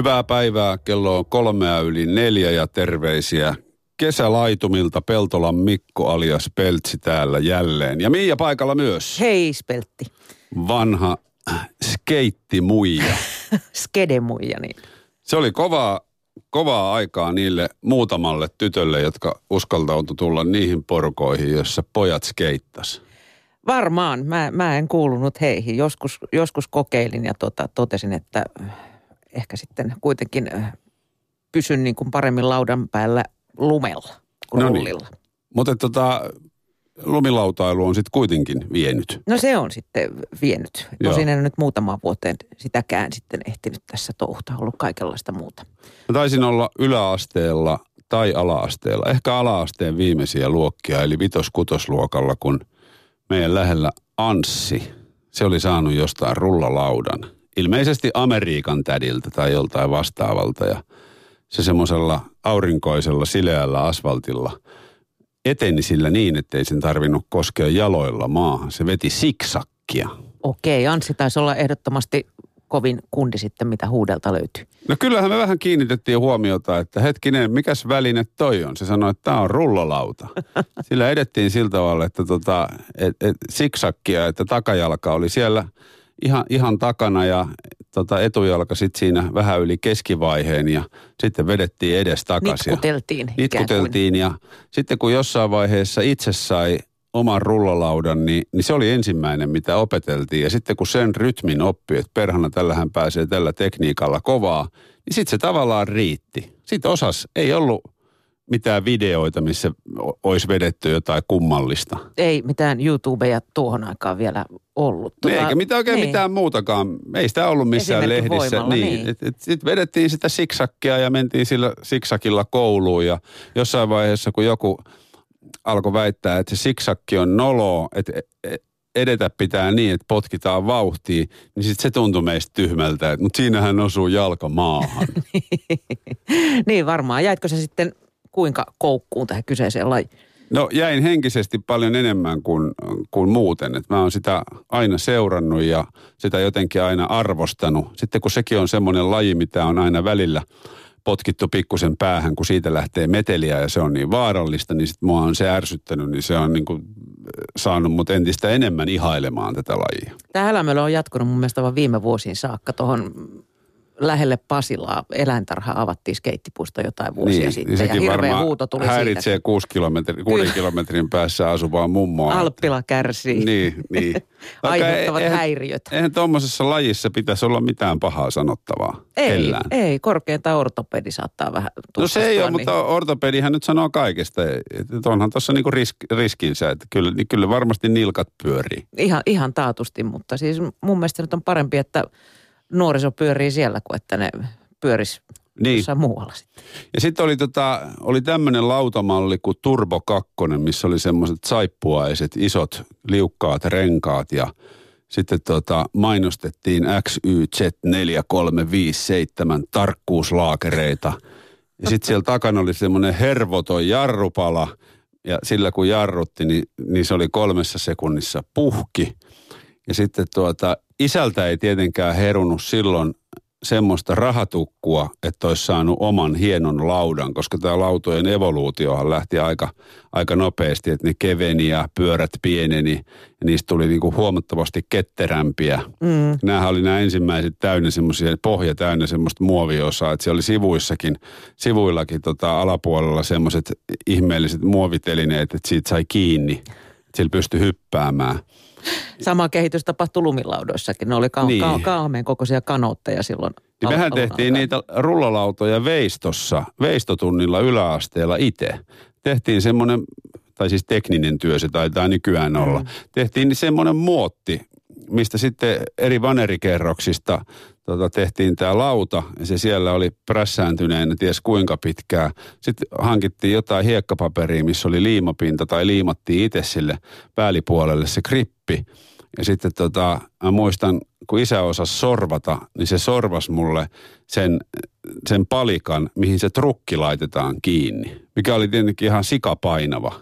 Hyvää päivää, kello on kolmea yli neljä ja terveisiä kesälaitumilta Peltolan Mikko alias Peltsi täällä jälleen. Ja Miia paikalla myös. Hei Speltti. Vanha skeittimuija. Skedemuija, niin. Se oli kovaa, kovaa aikaa niille muutamalle tytölle, jotka uskaltautui tulla niihin porkoihin, joissa pojat skeittas. Varmaan. Mä, mä en kuulunut heihin. Joskus, joskus kokeilin ja tota, totesin, että ehkä sitten kuitenkin äh, pysyn niin kuin paremmin laudan päällä lumella kuin No niin. rullilla. Mutta tota, lumilautailu on sitten kuitenkin vienyt. No se on sitten vienyt. Joo. Tosin en nyt muutamaan vuoteen sitäkään sitten ehtinyt tässä touhuta. Ollut kaikenlaista muuta. Mä taisin olla yläasteella tai alaasteella, ehkä alaasteen viimeisiä luokkia, eli vitos-kutosluokalla, kun meidän lähellä Anssi, se oli saanut jostain rullalaudan. Ilmeisesti Amerikan tädiltä tai joltain vastaavalta ja se semmoisella aurinkoisella sileällä asfaltilla eteni sillä niin, ettei sen tarvinnut koskea jaloilla maahan. Se veti siksakkia. Okei, Anssi taisi olla ehdottomasti kovin kundi sitten, mitä huudelta löytyy. No kyllähän me vähän kiinnitettiin huomiota, että hetkinen, mikäs väline toi on? Se sanoi, että tämä on rullalauta. Sillä edettiin sillä tavalla, että tota, et, et, siksakkia, että takajalka oli siellä ihan, ihan takana ja tota, etujalka sitten siinä vähän yli keskivaiheen ja sitten vedettiin edes takaisin. Kuin. Itkuteltiin ja sitten kun jossain vaiheessa itse sai oman rullalaudan, niin, niin se oli ensimmäinen, mitä opeteltiin. Ja sitten kun sen rytmin oppi, että perhana tällähän pääsee tällä tekniikalla kovaa, niin sitten se tavallaan riitti. Sitten osas, ei ollut mitään videoita, missä olisi vedetty jotain kummallista. Ei mitään YouTubeja tuohon aikaan vielä ollut. Tota, Eikä mitään oikein niin. mitään muutakaan. Ei sitä ollut missään Esimerkki lehdissä. voimalla, niin. Et, et, Sitten vedettiin sitä siksakkia ja mentiin sillä siksakilla kouluun. Ja jossain vaiheessa, kun joku alkoi väittää, että se siksakki on nolo, että e- edetä pitää niin, että potkitaan vauhtiin, niin sitten se tuntui meistä tyhmältä. Mutta siinähän osuu jalka maahan. niin varmaan. Jäitkö se sitten kuinka koukkuun tähän kyseiseen lajiin? No jäin henkisesti paljon enemmän kuin, kuin muuten. Et mä oon sitä aina seurannut ja sitä jotenkin aina arvostanut. Sitten kun sekin on semmoinen laji, mitä on aina välillä potkittu pikkusen päähän, kun siitä lähtee meteliä ja se on niin vaarallista, niin sitten mua on se ärsyttänyt, niin se on niin kuin saanut mut entistä enemmän ihailemaan tätä lajia. Tämä elämöllä on jatkunut mun mielestä vaan viime vuosiin saakka. Tuohon lähelle Pasilaa eläintarha avattiin skeittipuisto jotain vuosia sitten. ja hirveä Niin, varmaan huuto tuli häiritsee siitä. kuusi kilometri, kuuden Kyllä. kilometrin päässä asuvaa mummoa. Alppila kärsii. Niin, niin. Aiheuttavat eihän- häiriöt. Eihän tuommoisessa lajissa pitäisi olla mitään pahaa sanottavaa Ei, kellään. ei, korkeintaan ortopedi saattaa vähän No se ei ole, mutta ortopedihän nyt sanoo kaikesta. Että onhan tuossa niinku risk, riskinsä, että kyllä, niin kyllä varmasti nilkat pyörii. Ihan, ihan taatusti, mutta siis mun mielestä nyt on parempi, että nuoriso pyörii siellä kuin että ne pyöris Niin. jossain muualla sitten. Ja sitten oli, tota, oli tämmöinen lautamalli kuin Turbo 2, missä oli semmoiset saippuaiset, isot liukkaat renkaat ja sitten tota, mainostettiin XYZ4357 tarkkuuslaakereita. Ja sitten siellä takana oli semmoinen hervoton jarrupala ja sillä kun jarrutti, niin, niin se oli kolmessa sekunnissa puhki. Ja sitten tuota, isältä ei tietenkään herunut silloin semmoista rahatukkua, että olisi saanut oman hienon laudan, koska tämä lautojen evoluutiohan lähti aika, aika nopeasti, että ne keveni ja pyörät pieneni ja niistä tuli niinku huomattavasti ketterämpiä. Mm. Nämähän oli nämä ensimmäiset täynnä semmoisia, pohja täynnä semmoista muoviosaa, että siellä oli sivuissakin, sivuillakin tota alapuolella semmoiset ihmeelliset muovitelineet, että siitä sai kiinni, että sillä pystyi hyppäämään. Sama kehitys tapahtui lumilaudoissakin. Ne oli ka- Niin. ka- kaameen kokoisia kanootteja silloin. Niin al- mehän tehtiin niitä rullalautoja veistossa, veistotunnilla yläasteella itse. Tehtiin semmoinen, tai siis tekninen työ se taitaa nykyään olla. Mm. Tehtiin semmoinen muotti, mistä sitten eri vanerikerroksista tota, tehtiin tämä lauta. Ja se siellä oli prässääntyneenä ties kuinka pitkää. Sitten hankittiin jotain hiekkapaperia, missä oli liimapinta tai liimattiin itse sille päällipuolelle se krippi. Ja sitten tota, mä muistan, kun isä osasi sorvata, niin se sorvas mulle sen, sen palikan, mihin se trukki laitetaan kiinni. Mikä oli tietenkin ihan sikapainava.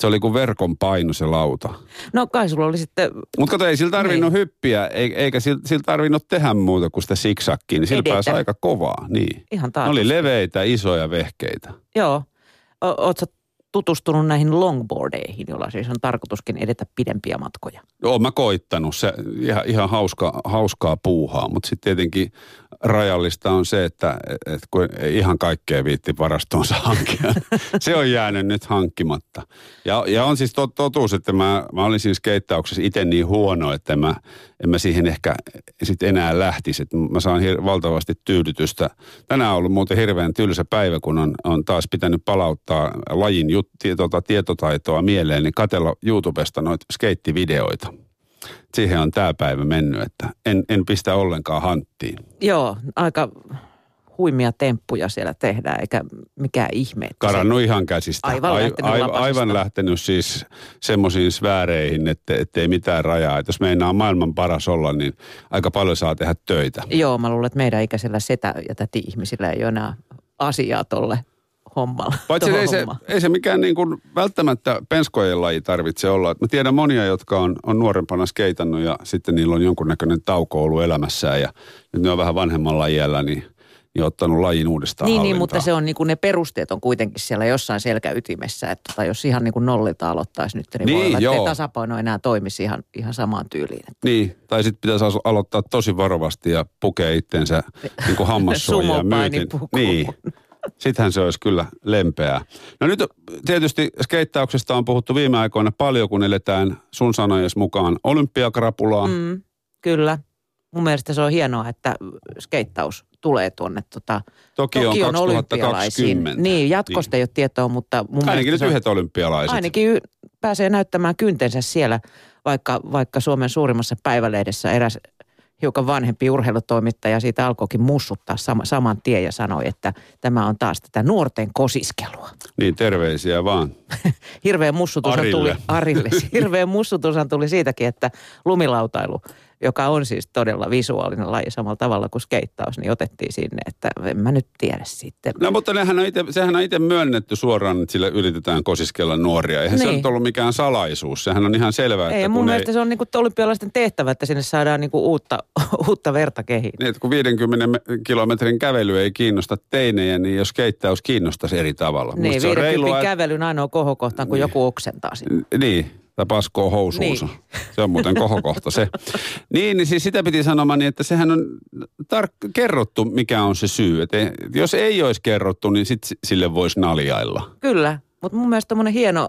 Se oli kuin verkon paino se lauta. No kai sulla oli sitten... Mutta kato, ei sillä tarvinnut niin. hyppiä, eikä sillä, sillä tarvinnut tehdä muuta kuin sitä siksakkiin. Niin sillä Edetä. pääsi aika kovaa, niin. Ihan Ne oli leveitä, isoja vehkeitä. Joo. O- Oletko tutustunut näihin longboardeihin, joilla siis on tarkoituskin edetä pidempiä matkoja? Oon mä koittanut, se ihan, ihan hauska, hauskaa puuhaa, mutta sitten tietenkin rajallista on se, että et kun ei ihan kaikkea viitti varastoonsa hankkia. se on jäänyt nyt hankkimatta. Ja, ja on siis tot, totuus, että mä, mä olin siis keittauksessa itse niin huono, että mä, en mä siihen ehkä sit enää lähtisi. Et mä saan hir- valtavasti tyydytystä. Tänään on ollut muuten hirveän tylsä päivä, kun on, on taas pitänyt palauttaa lajin jut, tota, tietotaitoa mieleen, niin katella YouTubesta noita skeittivideoita. Siihen on tämä päivä mennyt, että en, en pistä ollenkaan hanttiin. Joo, aika huimia temppuja siellä tehdään, eikä mikään ihme. että se- Karannut ihan käsistä. Aivan lähtenyt lapasesta. aivan lähtenyt siis semmoisiin sfääreihin, että ettei mitään rajaa. Et jos meinaa maailman paras olla, niin aika paljon saa tehdä töitä. Joo, mä luulen, että meidän ikäisellä setä- ja täti-ihmisillä ei ole enää asiaa tolle hommalla. Paitsi ei se, hommaan. ei se mikään niin kuin välttämättä penskojen laji tarvitse olla. Et mä tiedän monia, jotka on, on nuorempana skeitannut ja sitten niillä on jonkunnäköinen tauko ollut elämässään ja nyt ne on vähän vanhemmalla iällä, niin, niin ottanut lajin uudestaan Niin, niin, mutta se on niin kuin ne perusteet on kuitenkin siellä jossain selkäytimessä. Että tota, jos ihan niin kuin nollilta aloittaisi nyt, niin, Niin, voi olla, että joo. tasapaino enää toimisi ihan, ihan samaan tyyliin. Niin, tai sitten pitäisi aloittaa tosi varovasti ja pukea itsensä niin kuin hammassuojia Sumopainipukuun. Niin, sittenhän se olisi kyllä lempeää. No nyt tietysti skeittauksesta on puhuttu viime aikoina paljon, kun eletään sun sanojes mukaan olympiakrapulaa. Mm. Kyllä. Mun mielestä se on hienoa, että skeittaus tulee tuonne tota, Toki on Tokion 2020. olympialaisiin. Niin, jatkosta ei ole tietoa, mutta mun Ainakin nyt yhdet olympialaiset. Ainakin y- pääsee näyttämään kyntensä siellä, vaikka, vaikka Suomen suurimmassa päivälehdessä eräs hiukan vanhempi urheilutoimittaja siitä alkoikin mussuttaa sama, saman tien ja sanoi, että tämä on taas tätä nuorten kosiskelua. Niin, terveisiä vaan. Hirveä mussutushan Arille. tuli Arille. Hirveä mussutushan tuli siitäkin, että lumilautailu, joka on siis todella visuaalinen laji samalla tavalla kuin skeittaus, niin otettiin sinne, että en mä nyt tiedä sitten. No mutta nehän on ite, sehän on itse myönnetty suoraan, että sille yritetään kosiskella nuoria. Eihän se Niin. nyt ollut mikään salaisuus. Sehän on ihan selvää, Ei, että mun mielestä se on niinku olympialaisten tehtävä, että sinne saadaan niinku uutta, uutta verta kehiin. Niin, että kun 50 me- kilometrin kävely ei kiinnosta teinejä, niin jos keittaus kiinnostaisi eri tavalla. Niin, Musta se on 50 reilua, kävelyn ainoa kohokohta on, kun joku oksentaa sinne. Niin, tai paskoo housuunsa. Niin. Se on muuten kohokohta se. niin, niin siis sitä piti sanomaan, niin että sehän on tar- kerrottu, mikä on se syy. Et ei, jos ei olisi kerrottu, niin sit si- sille voisi naljailla. Kyllä, mutta mun mielestä tommonen hieno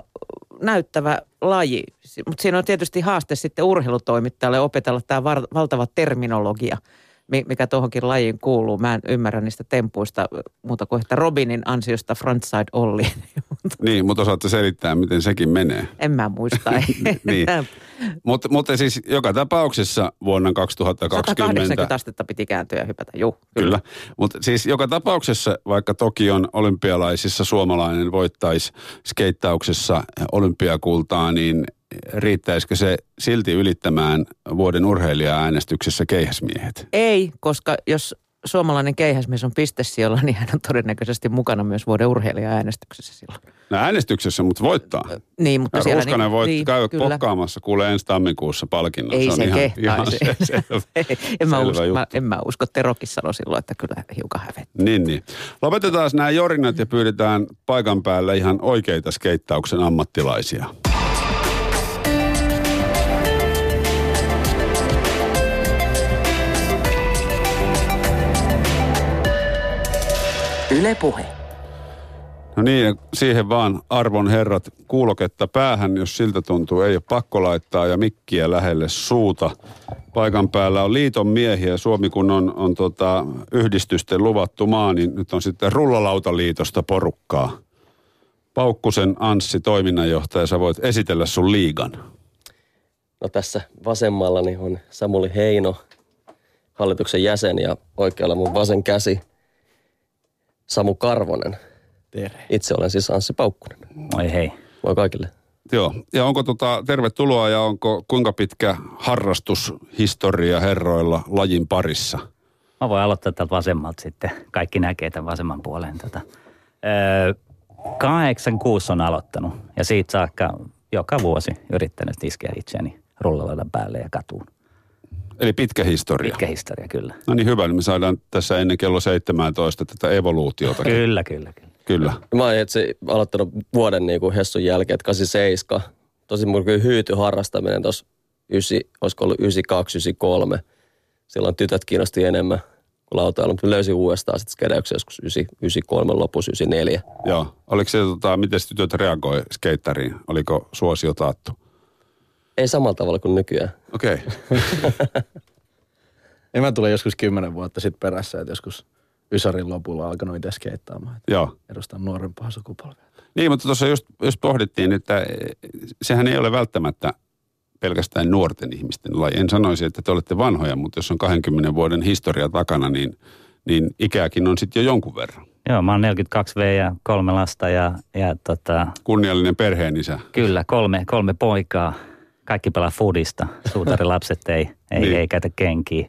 näyttävä laji. Mutta siinä on tietysti haaste sitten urheilutoimittajalle opetella tämä var- valtava terminologia, mi- mikä tuohonkin lajiin kuuluu. Mä en ymmärrä niistä tempuista muuta kuin, että Robinin ansiosta frontside Olli. Niin, mutta osaatte selittää, miten sekin menee. en mä muista. Niin. Mutta, mutta siis joka tapauksessa vuonna 2020... 180 astetta piti kääntyä ja hypätä, juu. Kyllä, mutta siis joka tapauksessa, vaikka Tokion olympialaisissa suomalainen voittaisi skeittauksessa olympiakultaa, niin riittäisikö se silti ylittämään vuoden urheilija-äänestyksessä keihäsmiehet? Ei, koska jos suomalainen keihäsmies on pistesijoilla, niin hän on todennäköisesti mukana myös vuoden urheilija-äänestyksessä silloin. No äänestyksessä, mutta voittaa. Niin, mutta Ja siellä... Ruskanen voit niin, käydä kyllä. pokkaamassa, kuulee ensi tammikuussa palkinnon. Ei on se ihan, kehtaisi. ihan se, selvä, en, mä usko, juttu. mä, en mä usko, Terokin sanoi silloin, että kyllä hiukan hävettää. Niin, niin. Lopetetaan nämä jorinat ja pyydetään paikan päällä ihan oikeita skeittauksen ammattilaisia. Yle puhe. No niin, ja siihen vaan arvon herrat kuuloketta päähän, jos siltä tuntuu. Ei ole pakko laittaa ja mikkiä lähelle suuta. Paikan päällä on liiton miehiä. Suomi kun on, on tota, yhdistysten luvattu maa, niin nyt on sitten Rullalautaliitosta porukkaa. Paukkusen Anssi, toiminnanjohtaja, sä voit esitellä sun liigan. No tässä vasemmallani on Samuli Heino, hallituksen jäsen ja oikealla mun vasen käsi Samu Karvonen. Tere. Itse olen siis Anssi Paukkunen. Moi hei. Moi kaikille. Joo, ja onko tota, tervetuloa ja onko kuinka pitkä harrastushistoria herroilla lajin parissa? Mä voin aloittaa täältä vasemmalta sitten. Kaikki näkee tämän vasemman puolen. Tota. Öö, 86 on aloittanut ja siitä saakka joka vuosi yrittänyt iskeä itseäni rullaloidan päälle ja katuun. Eli pitkä historia. Pitkä historia, kyllä. No niin hyvä, niin me saadaan tässä ennen kello 17 tätä evoluutiota. Kyllä, kyllä, kyllä. Kyllä. Mä oon itse aloittanut vuoden niin kuin Hessun jälkeen, että 87. Tosi mulla kyllä hyyty harrastaminen tuossa, olisiko ollut 92, 93. Silloin tytöt kiinnosti enemmän kuin lautailu, mutta löysin uudestaan sitten skedeyksen joskus 93 lopussa 94. Joo. Oliko se, tota, miten tytöt reagoi skeittariin? Oliko suosio taattu? Ei samalla tavalla kuin nykyään. Okei. Okay. ja mä tulin joskus kymmenen vuotta sitten perässä, että joskus Ysarin lopulla alkanut itse skeittaamaan. Joo. Edustan nuorempaa sukupolvea. Niin, mutta tuossa just, just pohdittiin, että sehän ei ole välttämättä pelkästään nuorten ihmisten laji. En sanoisi, että te olette vanhoja, mutta jos on 20 vuoden historia takana, niin, niin ikääkin on sitten jo jonkun verran. Joo, mä oon 42 V ja kolme lasta ja, ja tota, Kunniallinen perheen isä. Kyllä, kolme, kolme poikaa. Kaikki pelaa foodista. Suutarilapset ei, ei, niin. ei käytä kenkiä.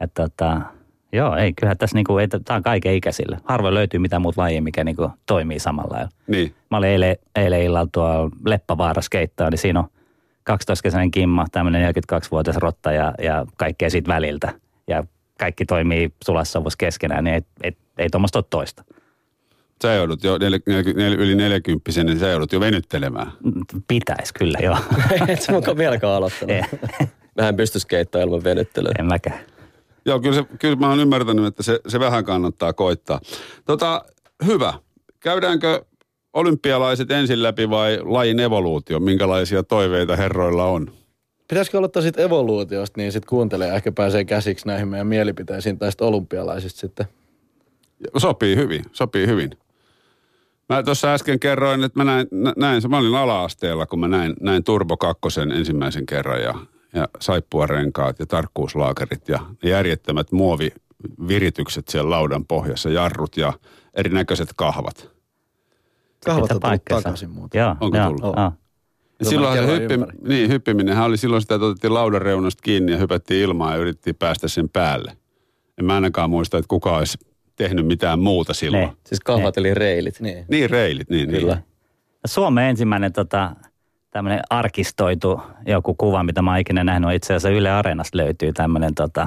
Ja tota, joo, ei, kyllähän tässä niinku, ei, tämä on kaiken ikäisille. Harvoin löytyy mitään muuta lajia, mikä niinku toimii samalla lailla. Niin. Mä olin eilen, eilen illalla tuolla Leppävaarassa keittaa, niin siinä on 12-kesäinen kimma, tämmöinen 42-vuotias rotta ja, ja kaikkea siitä väliltä. Ja kaikki toimii sulassa keskenään, niin ei, ei, ei tuommoista ole toista. Sä joudut jo nel, nel, nel, yli 40 niin sä joudut jo venyttelemään. Pitäisi kyllä, joo. Et sä mukaan vieläkään aloittanut. Vähän pystyisi keittämään ilman venyttelyä. En mäkään. Joo, kyllä, se, kyllä mä oon ymmärtänyt, että se, se vähän kannattaa koittaa. Tota, hyvä. Käydäänkö olympialaiset ensin läpi vai lajin evoluutio? Minkälaisia toiveita herroilla on? Pitäisikö aloittaa sitten evoluutiosta, niin sitten kuuntelee ehkä pääsee käsiksi näihin meidän mielipiteisiin tästä olympialaisista sitten. Sopii hyvin, sopii hyvin. Mä tuossa äsken kerroin, että mä näin, näin mä olin ala-asteella, kun mä näin, näin Turbo 2 ensimmäisen kerran ja, ja saippuarenkaat ja tarkkuuslaakerit ja järjettömät muoviviritykset siellä laudan pohjassa, jarrut ja erinäköiset kahvat. Kahvat on tullut takaisin muuten. Joo, Onko joo, tullut? Joo. Ja silloin se hyppi, niin, hyppiminenhän oli silloin sitä, että otettiin laudan reunasta kiinni ja hypättiin ilmaan ja yritettiin päästä sen päälle. En mä ainakaan muista, että kuka olisi tehnyt mitään muuta silloin. Ne. Siis kahvat eli reilit. Niin, niin reilit, niin. Kyllä. Niin. Suomen ensimmäinen tota, tämmöinen arkistoitu joku kuva, mitä mä oon ikinä nähnyt. Itse asiassa Yle Areenasta löytyy tämmöinen tota,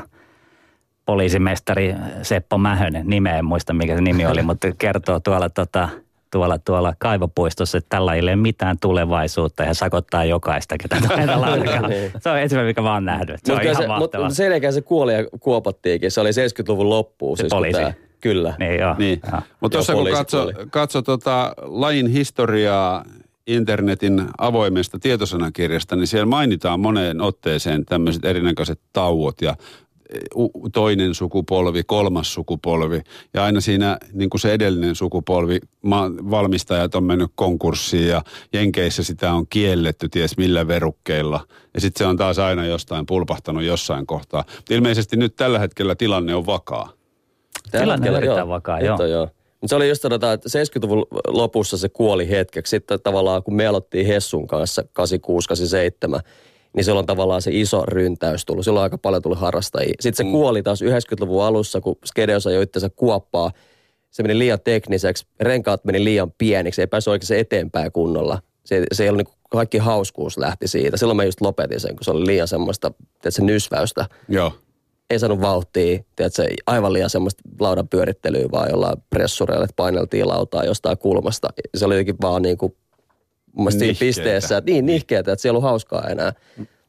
poliisimestari Seppo Mähönen. Nimeä en muista, mikä se nimi oli, mutta kertoo tuolla tota, tuolla, tuolla kaivopuistossa, että tällä ei ole mitään tulevaisuutta ja sakottaa jokaista, ketä tulee niin. Se on ensimmäinen, mikä mä oon nähnyt. Se on ihan se, mahtavaa. Mutta se kuoli ja kuopattiinkin. Se oli 70-luvun loppuun. Se siis poliisi. Tämä, kyllä. Niin, joo. Niin. Mutta tuossa kun katso, katso tota lajin historiaa internetin avoimesta tietosanakirjasta, niin siellä mainitaan moneen otteeseen tämmöiset erinäköiset tauot ja toinen sukupolvi, kolmas sukupolvi ja aina siinä niin kuin se edellinen sukupolvi, valmistajat on mennyt konkurssiin ja Jenkeissä sitä on kielletty ties millä verukkeilla ja sitten se on taas aina jostain pulpahtanut jossain kohtaa. Ilmeisesti nyt tällä hetkellä tilanne on vakaa. Tällä tilanne on erittäin joo. vakaa, joo. joo. Mutta se oli just sanotaan, että 70-luvun lopussa se kuoli hetkeksi. Sitten tavallaan kun me aloittiin Hessun kanssa 86-87, niin silloin tavallaan se iso ryntäys tullut. Silloin aika paljon tuli harrastajia. Sitten se mm. kuoli taas 90-luvun alussa, kun Skedeosa jo itse kuoppaa. Se meni liian tekniseksi, renkaat meni liian pieniksi, ei päässyt oikein eteenpäin kunnolla. Se, se ei ollut niin kaikki hauskuus lähti siitä. Silloin mä just lopetin sen, kun se oli liian semmoista, että se nysväystä. Joo. Ei saanut vauhtia, se aivan liian semmoista laudan pyörittelyä, vaan jollain pressureilla, että paineltiin lautaa jostain kulmasta. Se oli jotenkin vaan niin kuin mun mielestä siinä pisteessä. Että niin, nihkeetä, että siellä on hauskaa enää.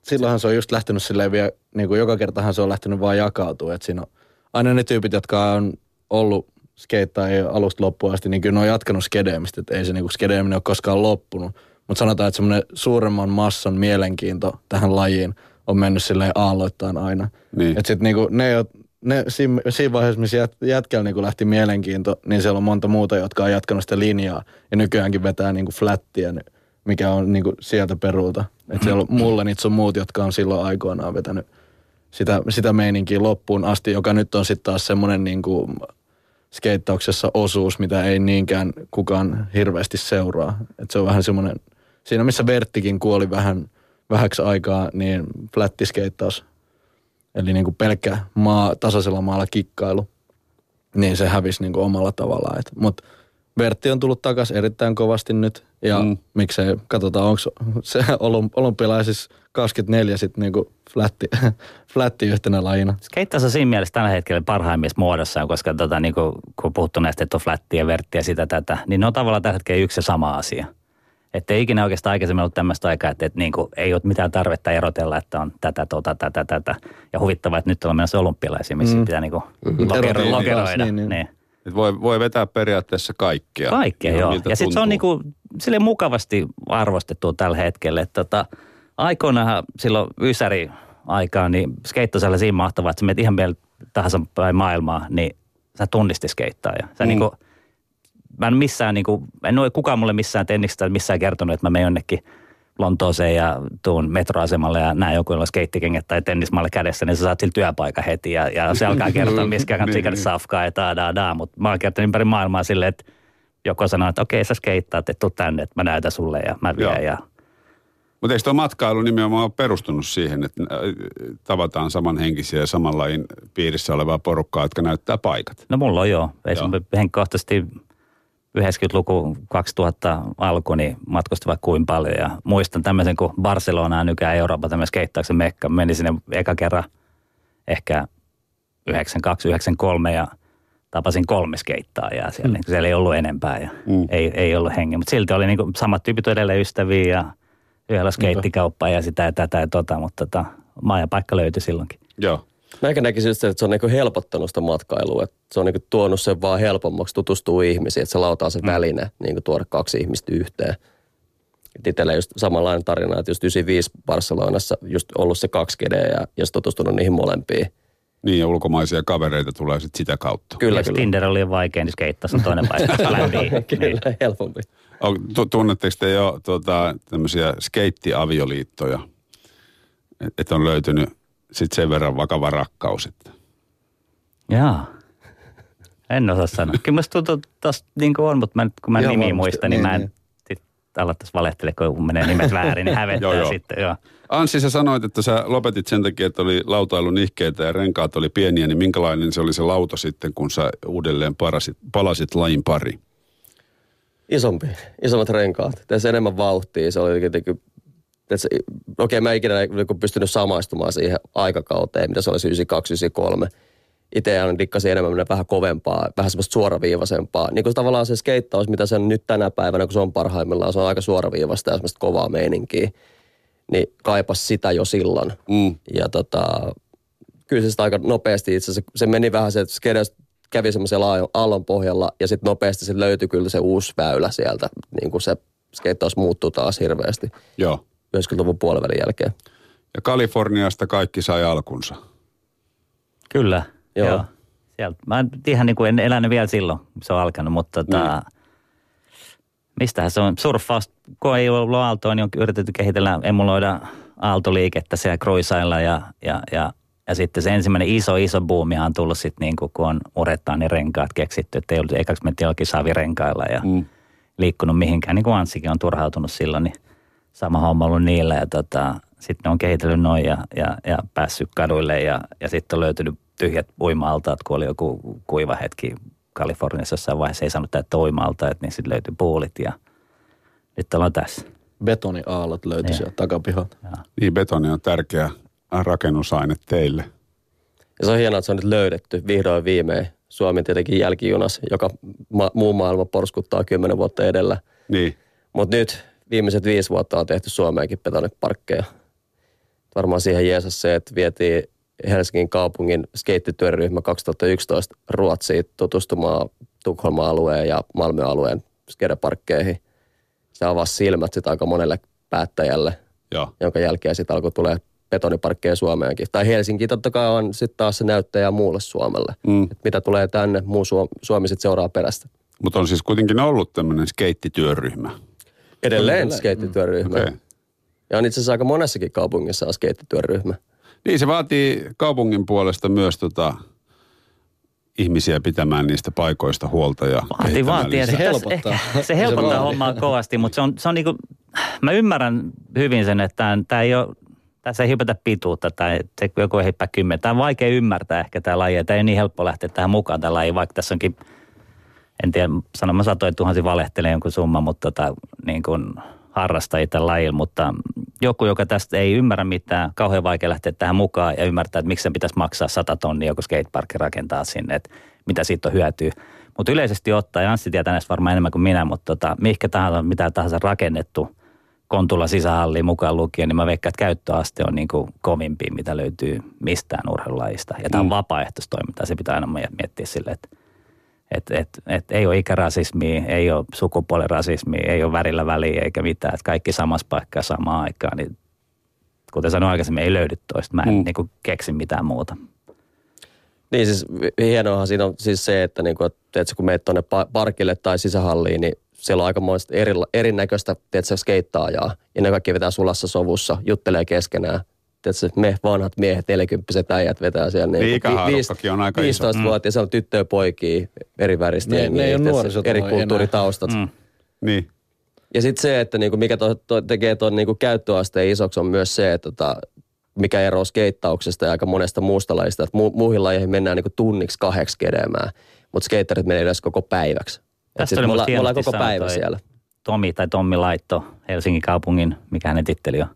Silloinhan se on just lähtenyt silleen vielä, niin kuin joka kertahan se on lähtenyt vaan jakautua. Että siinä on aina ne tyypit, jotka on ollut skeittaa alusta loppuun asti, niin kyllä ne on jatkanut skedeemistä, että ei se niinku skedeeminen ole koskaan loppunut. Mutta sanotaan, että semmoinen suuremman massan mielenkiinto tähän lajiin on mennyt silleen aalloittain aina. Niin. Että sitten niinku ne, ne, siinä, siinä vaiheessa, missä jät, jätkällä niinku lähti mielenkiinto, niin siellä on monta muuta, jotka on jatkanut sitä linjaa. Ja nykyäänkin vetää niinku flättiä. Mikä on niin kuin sieltä perulta. Että siellä on mulla niitä sun muut, jotka on silloin aikoinaan vetänyt sitä, sitä meininkiä loppuun asti, joka nyt on sitten taas semmoinen niin kuin skeittauksessa osuus, mitä ei niinkään kukaan hirveästi seuraa. Et se on vähän semmoinen, siinä missä Verttikin kuoli vähän, vähäksi aikaa, niin flättiskeittaus, eli niin kuin pelkkä maa, tasaisella maalla kikkailu, niin se hävisi niin kuin omalla tavallaan. Mutta Vertti on tullut takaisin erittäin kovasti nyt. Ja Mm. miksei, katsotaan, onko se olym- olympialaisissa 24 sitten niinku flätti, flätti yhtenä lajina. Skeittaus on siinä mielessä tällä hetkellä parhaimmissa muodossaan, koska tota, niin kuin, kun puhuttu näistä, että on flättiä, verttiä, sitä tätä, niin ne on tavallaan tällä hetkellä yksi ja sama asia. Että ei ikinä oikeastaan aikaisemmin ollut tämmöistä aikaa, että, että niin kuin, ei ole mitään tarvetta erotella, että on tätä, tota, tätä, tätä. Ja huvittavaa, että nyt ollaan menossa olympialaisiin, missä mm. pitää niin kuin lokero, Erotella lokeroida. niin, niin. Niin. Et voi, voi vetää periaatteessa kaikkea. Kaikkea, joo. Ja sitten se on tuntuu. niinku, sille mukavasti arvostettu tällä hetkellä. Että tota, aikoinaan silloin Ysäri aikaan, niin skeittosella siinä mahtavaa, että sä menet ihan vielä tahansa päin maailmaa, niin sä tunnisti skeittaaja. Sä mm. niinku, mä en missään niinku, en ole kukaan mulle missään tenniksestä missään kertonut, että mä menen jonnekin Lontooseen ja tuun metroasemalle ja näen joku, jolla on skeittikengät tai tennismalle kädessä, niin sä saat sillä työpaikan heti ja, ja se alkaa kertoa, missä kannattaa Niin, niin. safkaa ja taa, daa, daa. Mutta mä oon kertonut ympäri maailmaa silleen, että joku sanoo, että okei sä skeittaat, että tuu tänne, että mä näytän sulle ja mä vien. Joo. Ja, Mutta eikö tuo matkailu nimenomaan ole perustunut siihen, että äh, tavataan samanhenkisiä ja saman lajin piirissä olevaa porukkaa, jotka näyttää paikat? no mulla on joo. Esimerkiksi henkkohtaisesti 90-luku 2000 alku, niin matkusti vaikka kuin paljon. Ja muistan tämmöisen, kun Barcelona on nykyään Euroopan tämmöisen skeittauksen mekka. Menin sinne eka kerran ehkä 92-93 ja tapasin kolme skeittaa siellä. Mm. Siellä ei ollut enempää ja Mm. ei, ei ollut hengen. Mutta silti oli niinku samat tyypit edelleen ystäviä ja yhdellä skeittikauppaa ja sitä ja tätä ja tota. Mutta tota, maa ja paikka löytyi silloinkin. Joo. Mä ehkä näkisin just, että se on niinku helpottanut sitä matkailua. Että se on niinku tuonut sen vaan helpommaksi tutustua ihmisiin. Että se lautaa se väline niinku tuoda kaksi ihmistä yhteen. Et Itsellä just samanlainen tarina, että just 95 Barcelonassa just ollut se 2 ja, ja sit tutustunut niihin molempiin. Niin, ja ulkomaisia kavereita tulee sitten sitä kautta. Kyllä, Jos kyllä. Tinder oli vaikein, niin skeittaus on toinen paikka. Niin. Kyllä, helpompi. On, tu- tunnetteko te jo tota, tämmöisiä skeittiavioliittoja? Että et on löytynyt sitten sen verran vakava rakkaus, että Jaa. En osaa sanoa. Kyllä musta tuntuu, että niin kuin on, mutta mä, nyt- kun mä Joo, nimi muistan, niin, Niin, mä en niin. sit aloittaisi valehtelemaan, kun menee nimet väärin, niin hävettää Joo, joo. sitten. Joo. Anssi, sä sanoit, että sä lopetit sen takia, että oli lautailun ihkeitä ja renkaat oli pieniä, niin minkälainen se oli se lauta sitten, kun sä uudelleen parasit, palasit lajin pari? Isompi, isommat renkaat. Tässä enemmän vauhtia. Se oli jotenkin, okei mä en ikinä niinku pystynyt samaistumaan siihen aikakauteen, mitä se oli 92-93. Itse aina dikkasin enemmän mennä vähän kovempaa, vähän semmoista suoraviivaisempaa. Niin kuin tavallaan se skeittaus, mitä se on nyt tänä päivänä, kun se on parhaimmillaan, se on aika suoraviivasta ja semmoista kovaa meininkiä. Niin kaipas sitä jo silloin. Mm. Ja tota, kyllä se sitä aika nopeasti itse asiassa, se meni vähän se, että skedes kävi semmoisella aallon- pohjalla ja sitten nopeasti se löytyi kyllä se uusi väylä sieltä, niin kuin se skeittaus muuttui taas hirveästi Joo. 90-luvun puolivälin jälkeen. Ja Kaliforniasta kaikki sai alkunsa. Kyllä. Joo. Joo. Sieltä. Mä en ihan niin kuin en elänyt vielä silloin, kun se on alkanut, mutta tota, mistähän se on surffaus, kun ei ollut aaltoa, niin on yritetty kehitellä, emuloida aaltoliikettä siellä kruisailla ja, ja, ja, ja sitten se ensimmäinen iso, iso buumi on tullut sitten niin kuin, kun on urettaani renkaat keksitty, että ei ollut ekaksi mentiin jollakin savirenkailla ja Mm. liikkunut mihinkään, niin kuin Anssikin on turhautunut silloin, niin sama homma ollut niillä ja tota, sitten ne on kehitellyt noin ja, ja, ja päässyt kaduille ja, ja sitten on löytynyt tyhjät uima-altaat, kun oli joku kuiva hetki Kaliforniassa jossain vaiheessa ei saanut täyttä uima-altaat, niin sitten löytyi puulit ja nyt ollaan tässä. Betoniaallot löytyi Niin. sieltä takapihalta. Niin, betoni on tärkeä rakennusaine teille. Ja se on hienoa, että se on nyt löydetty vihdoin viimein. Suomi tietenkin jälkijunas, joka ma- muu maailma porskuttaa kymmenen vuotta edellä. Niin. Mutta nyt viimeiset viisi vuotta on tehty Suomeenkin betoniparkkeja. Varmaan siihen jeesas se, että vietiin Helsingin kaupungin skeittityöryhmä 2011 Ruotsiin tutustumaan Tukholman alueen ja Malmö alueen skateparkkeihin. Se avasi silmät sitä aika monelle päättäjälle, Joo. jonka jälkeen sitten alkoi tulee betoniparkkeja Suomeenkin. Tai Helsinki totta kai on sitten taas se näyttäjä muulle Suomelle. Mm. Et mitä tulee tänne, muu Suomi, Suomi sitten seuraa perästä. Mutta on siis kuitenkin ollut tämmöinen skeittityöryhmä. Edelleen skeittityöryhmä. Okei. Ja on itse asiassa aika monessakin kaupungissa on skeittityöryhmä. Niin, se vaatii kaupungin puolesta myös tota, ihmisiä pitämään niistä paikoista huolta ja Vaatii, vaatii. Se helpottaa. Se Se helpottaa vaatii. hommaa kovasti, mutta se on, se on niinku, mä ymmärrän hyvin sen, että tämä ei ole, tässä ei hypätä pituutta tai se joku ei hyppää kymmenen. Tämä on vaikea ymmärtää ehkä tämä laji. Tämä ei ole niin helppo lähteä tähän mukaan tämä laji, vaikka tässä onkin en tiedä, sanon mä satoin tuhansi valehtelee jonkun summa, mutta tota, niin kuin harrastajia tällä lajilla, mutta joku, joka tästä ei ymmärrä mitään, kauhean vaikea lähteä tähän mukaan ja ymmärtää, että miksi sen pitäisi maksaa 100 tonnia joku skateparkki rakentaa sinne, että mitä siitä on hyötyä. Mutta yleisesti ottaen, ja Anssi tietää näistä varmaan enemmän kuin minä, mutta tota, mihinkä tahansa, mitä tahansa rakennettu kontulla sisähalliin mukaan lukien, niin mä veikkaan, että käyttöaste on niin kuin kovimpi, mitä löytyy mistään urheilulajista. Ja tämä on Mm. vapaaehtoistoimintaa, se pitää aina miettiä silleen, että et, et, et ei ole ikärasismia, ei ole sukupuolirasismia, ei ole värillä väliä eikä mitään. Että kaikki samassa paikkaa samaan aikaan. Niin, kuten sanoin aikaisemmin, ei löydy toista. Mä en Mm. mm. niin keksi mitään muuta. Niin siis hienoahan siinä on siis se, että niinku, että tiedätkö, kun meet tuonne parkille tai sisähalliin, niin siellä on aikamoista eri, erinäköistä tiedätkö, skeittaajaa. Ja ne kaikki vetää sulassa sovussa, juttelee keskenään. Tiedätkö, me vanhat miehet, 40 äijät vetää siellä. Niin, ikähaarukkakin on aika iso. 15-vuotias, siellä on tyttöjä poikia, eri väristä Ne- jengiä, ne ei ole eri kulttuuritaustat. Mm. Niin. Ja sitten se, että niinku mikä to, to, tekee tuon niinku käyttöasteen isoksi on myös se, että tota, mikä eroaa skeittauksesta ja aika monesta muusta lajista. Että mu, muihin lajeihin mennään niinku tunniksi kahdeksi kedemään, mutta skeittarit menee yleensä koko päiväksi. Tästä sit oli me, ollaan, me ollaan koko päivä siellä. Tomi tai Tommi Laitto, Helsingin kaupungin, mikä hänen titteli on,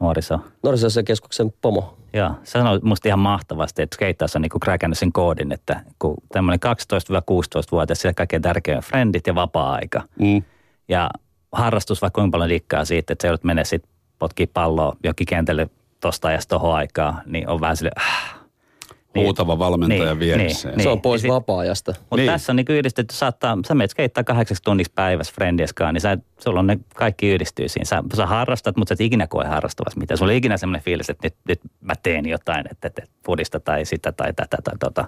nuoriso. Nuorisoasian keskuksen pomo. Joo, se sanoi musta ihan mahtavasti, että skeittaus on niinku kräkännyt sen koodin, että kun tämmöinen 12-16-vuotias, sillä kaikkein tärkein on frendit ja vapaa-aika. Mm. Ja harrastus vaikka kuinka paljon dikkaa siitä, että se joudut mennä sitten potkii palloa jokin kentälle tosta ajasta tohon aikaa, niin on vähän sille, äh. Huutava valmentaja Niin, vieressä. niin, se on niin. pois sit- vapaa-ajasta. Mutta Niin. niin. tässä on niinku yhdistetty, saattaa, sä menet skeittaa kahdeksaksi tunniksi päivässä friendieskaan, niin sä, sulla on ne kaikki yhdistyy siinä. Sä, sä harrastat, mutta sä et ikinä koe harrastavassa mitään. Sulla ei ikinä semmoinen fiilis, että nyt, nyt mä teen jotain, että, että fudista tai sitä tai tätä tai tota.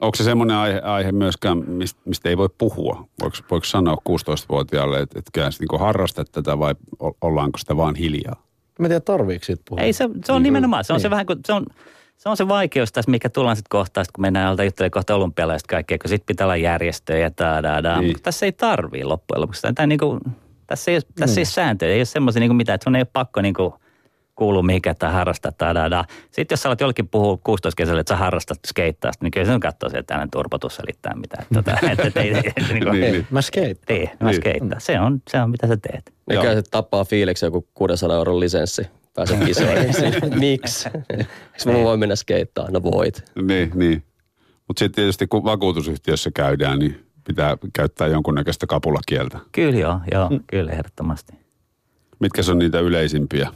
Onko se semmoinen aihe, aihe myöskään, mistä, mistä ei voi puhua? Voiko, voiko sanoa 16-vuotiaalle, että, että kyllä sä niin harrastat tätä vai ollaanko sitä vaan hiljaa? Mä en tiedä, tarviiko siitä puhua. Ei se, se on nimenomaan, se on Niin. se vähän kuin, se on, se on se vaikeus tässä, mikä tullaan sitten kohta, sit kun mennään alta juttelemaan kohta olympialaisista kaikkea, kun sitten pitää olla järjestöjä ja da, da, da. Niin. Mutta tässä ei tarvii loppujen lopuksi. Tämä niinku, tässä ei, tässä ei ole sääntöjä, ei ole semmoisia niinku mitään, että sun ei ole pakko niinku kuulua mihinkään tai harrastaa tai da, da. Sitten jos sä alat jollekin puhua 16 kesällä, että sä harrastat skeittaasta, niin kyllä se on katsoa sieltä tänne turpotus selittää mitään. Tota, että, että, ei, ei, niinku, Niin, Ei, niin. mä skate. tee, mä Niin. skeittaa. Se on, se on mitä sä teet. Mikä se tappaa fiiliksi joku 600 euron lisenssi. Pääset kisoihin. Miksi? Miksi mä voin mennä skeittaa? No voit. Niin, niin. Mutta sitten tietysti kun vakuutusyhtiössä käydään, niin pitää käyttää jonkunnäköistä kapulakieltä. Kyllä joo, joo, kyllä ehdottomasti. Mitkä on niitä yleisimpiä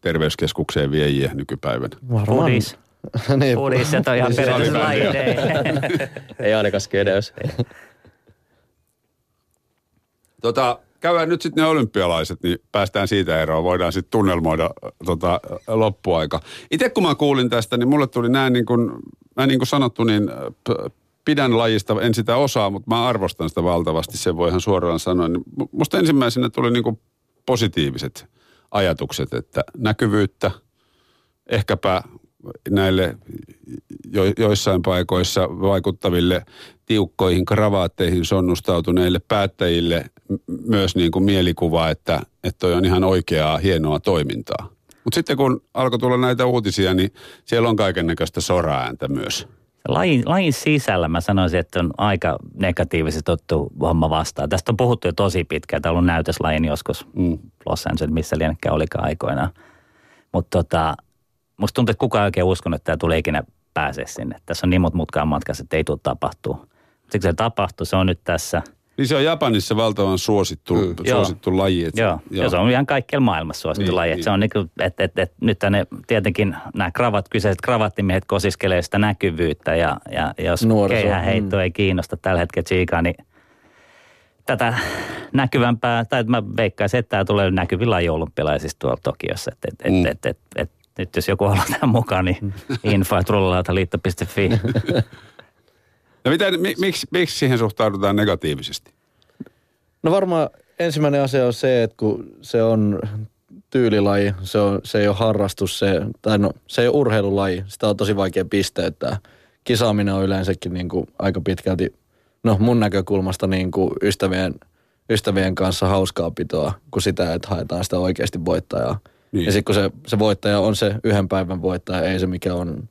terveyskeskukseen viejiä nykypäivänä? Varmaan. Pudis. niin, Pudis, se on ihan periaatteessa laji. Ei ainakaan skedeys. Tota, käydään nyt sitten ne olympialaiset, niin päästään siitä eroon. Voidaan sitten tunnelmoida tota, loppuaika. Itse kun mä kuulin tästä, niin mulle tuli näin niin kuin, näin niin kuin sanottu, niin pidän lajista, en sitä osaa, mutta mä arvostan sitä valtavasti, sen voi ihan suoraan sanoa. Niin mu- musta ensimmäisenä tuli niin kuin positiiviset ajatukset, että näkyvyyttä, ehkäpä näille jo, joissain paikoissa vaikuttaville tiukkoihin kravaatteihin sonnustautuneille päättäjille myös niin kuin mielikuva, että, että toi on ihan oikeaa, hienoa toimintaa. Mutta sitten kun alkoi tulla näitä uutisia, niin siellä on kaiken näköistä soraääntä myös. Lajin, lajin sisällä mä sanoisin, että on aika negatiivisesti otettu homma vastaan. Tästä on puhuttu jo tosi pitkään. Tämä on ollut näytöslajin joskus Mm. Los Angeles, missä lienekään olikaan aikoinaan. Mutta tota, musta tuntuu, että kukaan ei oikein uskonut, että tämä tulee ikinä pääse sinne. Tässä on niin monta mutkaan matkassa, että ei tule tapahtuu. Siksi se tapahtuu, se on nyt tässä. Niin se on Japanissa valtavan suosittu, mm, Joo. suosittu laji. Et, Joo, joo. ja se on ihan kaikkialla maailmassa suosittu Niin, laji. niin. Niin. Se on niin kuin, että et, et, nyt ne tietenkin nämä kravat, kyseiset kravattimiehet kosiskelee sitä näkyvyyttä ja, ja jos Nuoriso, keihäheitto mm. ei kiinnosta tällä hetkellä Chiikaa, niin tätä näkyvämpää, tai mä veikkaisin, että tämä tulee näkyvin laji olympialaisissa tuolla Tokiossa. Et, et, Mm. et, et, et, et, nyt jos joku haluaa tähän mukaan, niin info.rullalautaliitto.fi. No mitä, mi, miksi, miksi siihen suhtaudutaan negatiivisesti? No varmaan ensimmäinen asia on se, että kun se on tyylilaji, se, on, se ei ole harrastus, se, tai no, se ei ole urheilulaji. Sitä on tosi vaikea pisteyttää. Kisaaminen on yleensäkin niin kuin aika pitkälti, no mun näkökulmasta niin kuin ystävien, ystävien kanssa hauskaa pitoa, kuin sitä, että haetaan sitä oikeasti voittajaa. Niin. Ja sitten kun se, se voittaja on se yhden päivän voittaja, ei se mikä on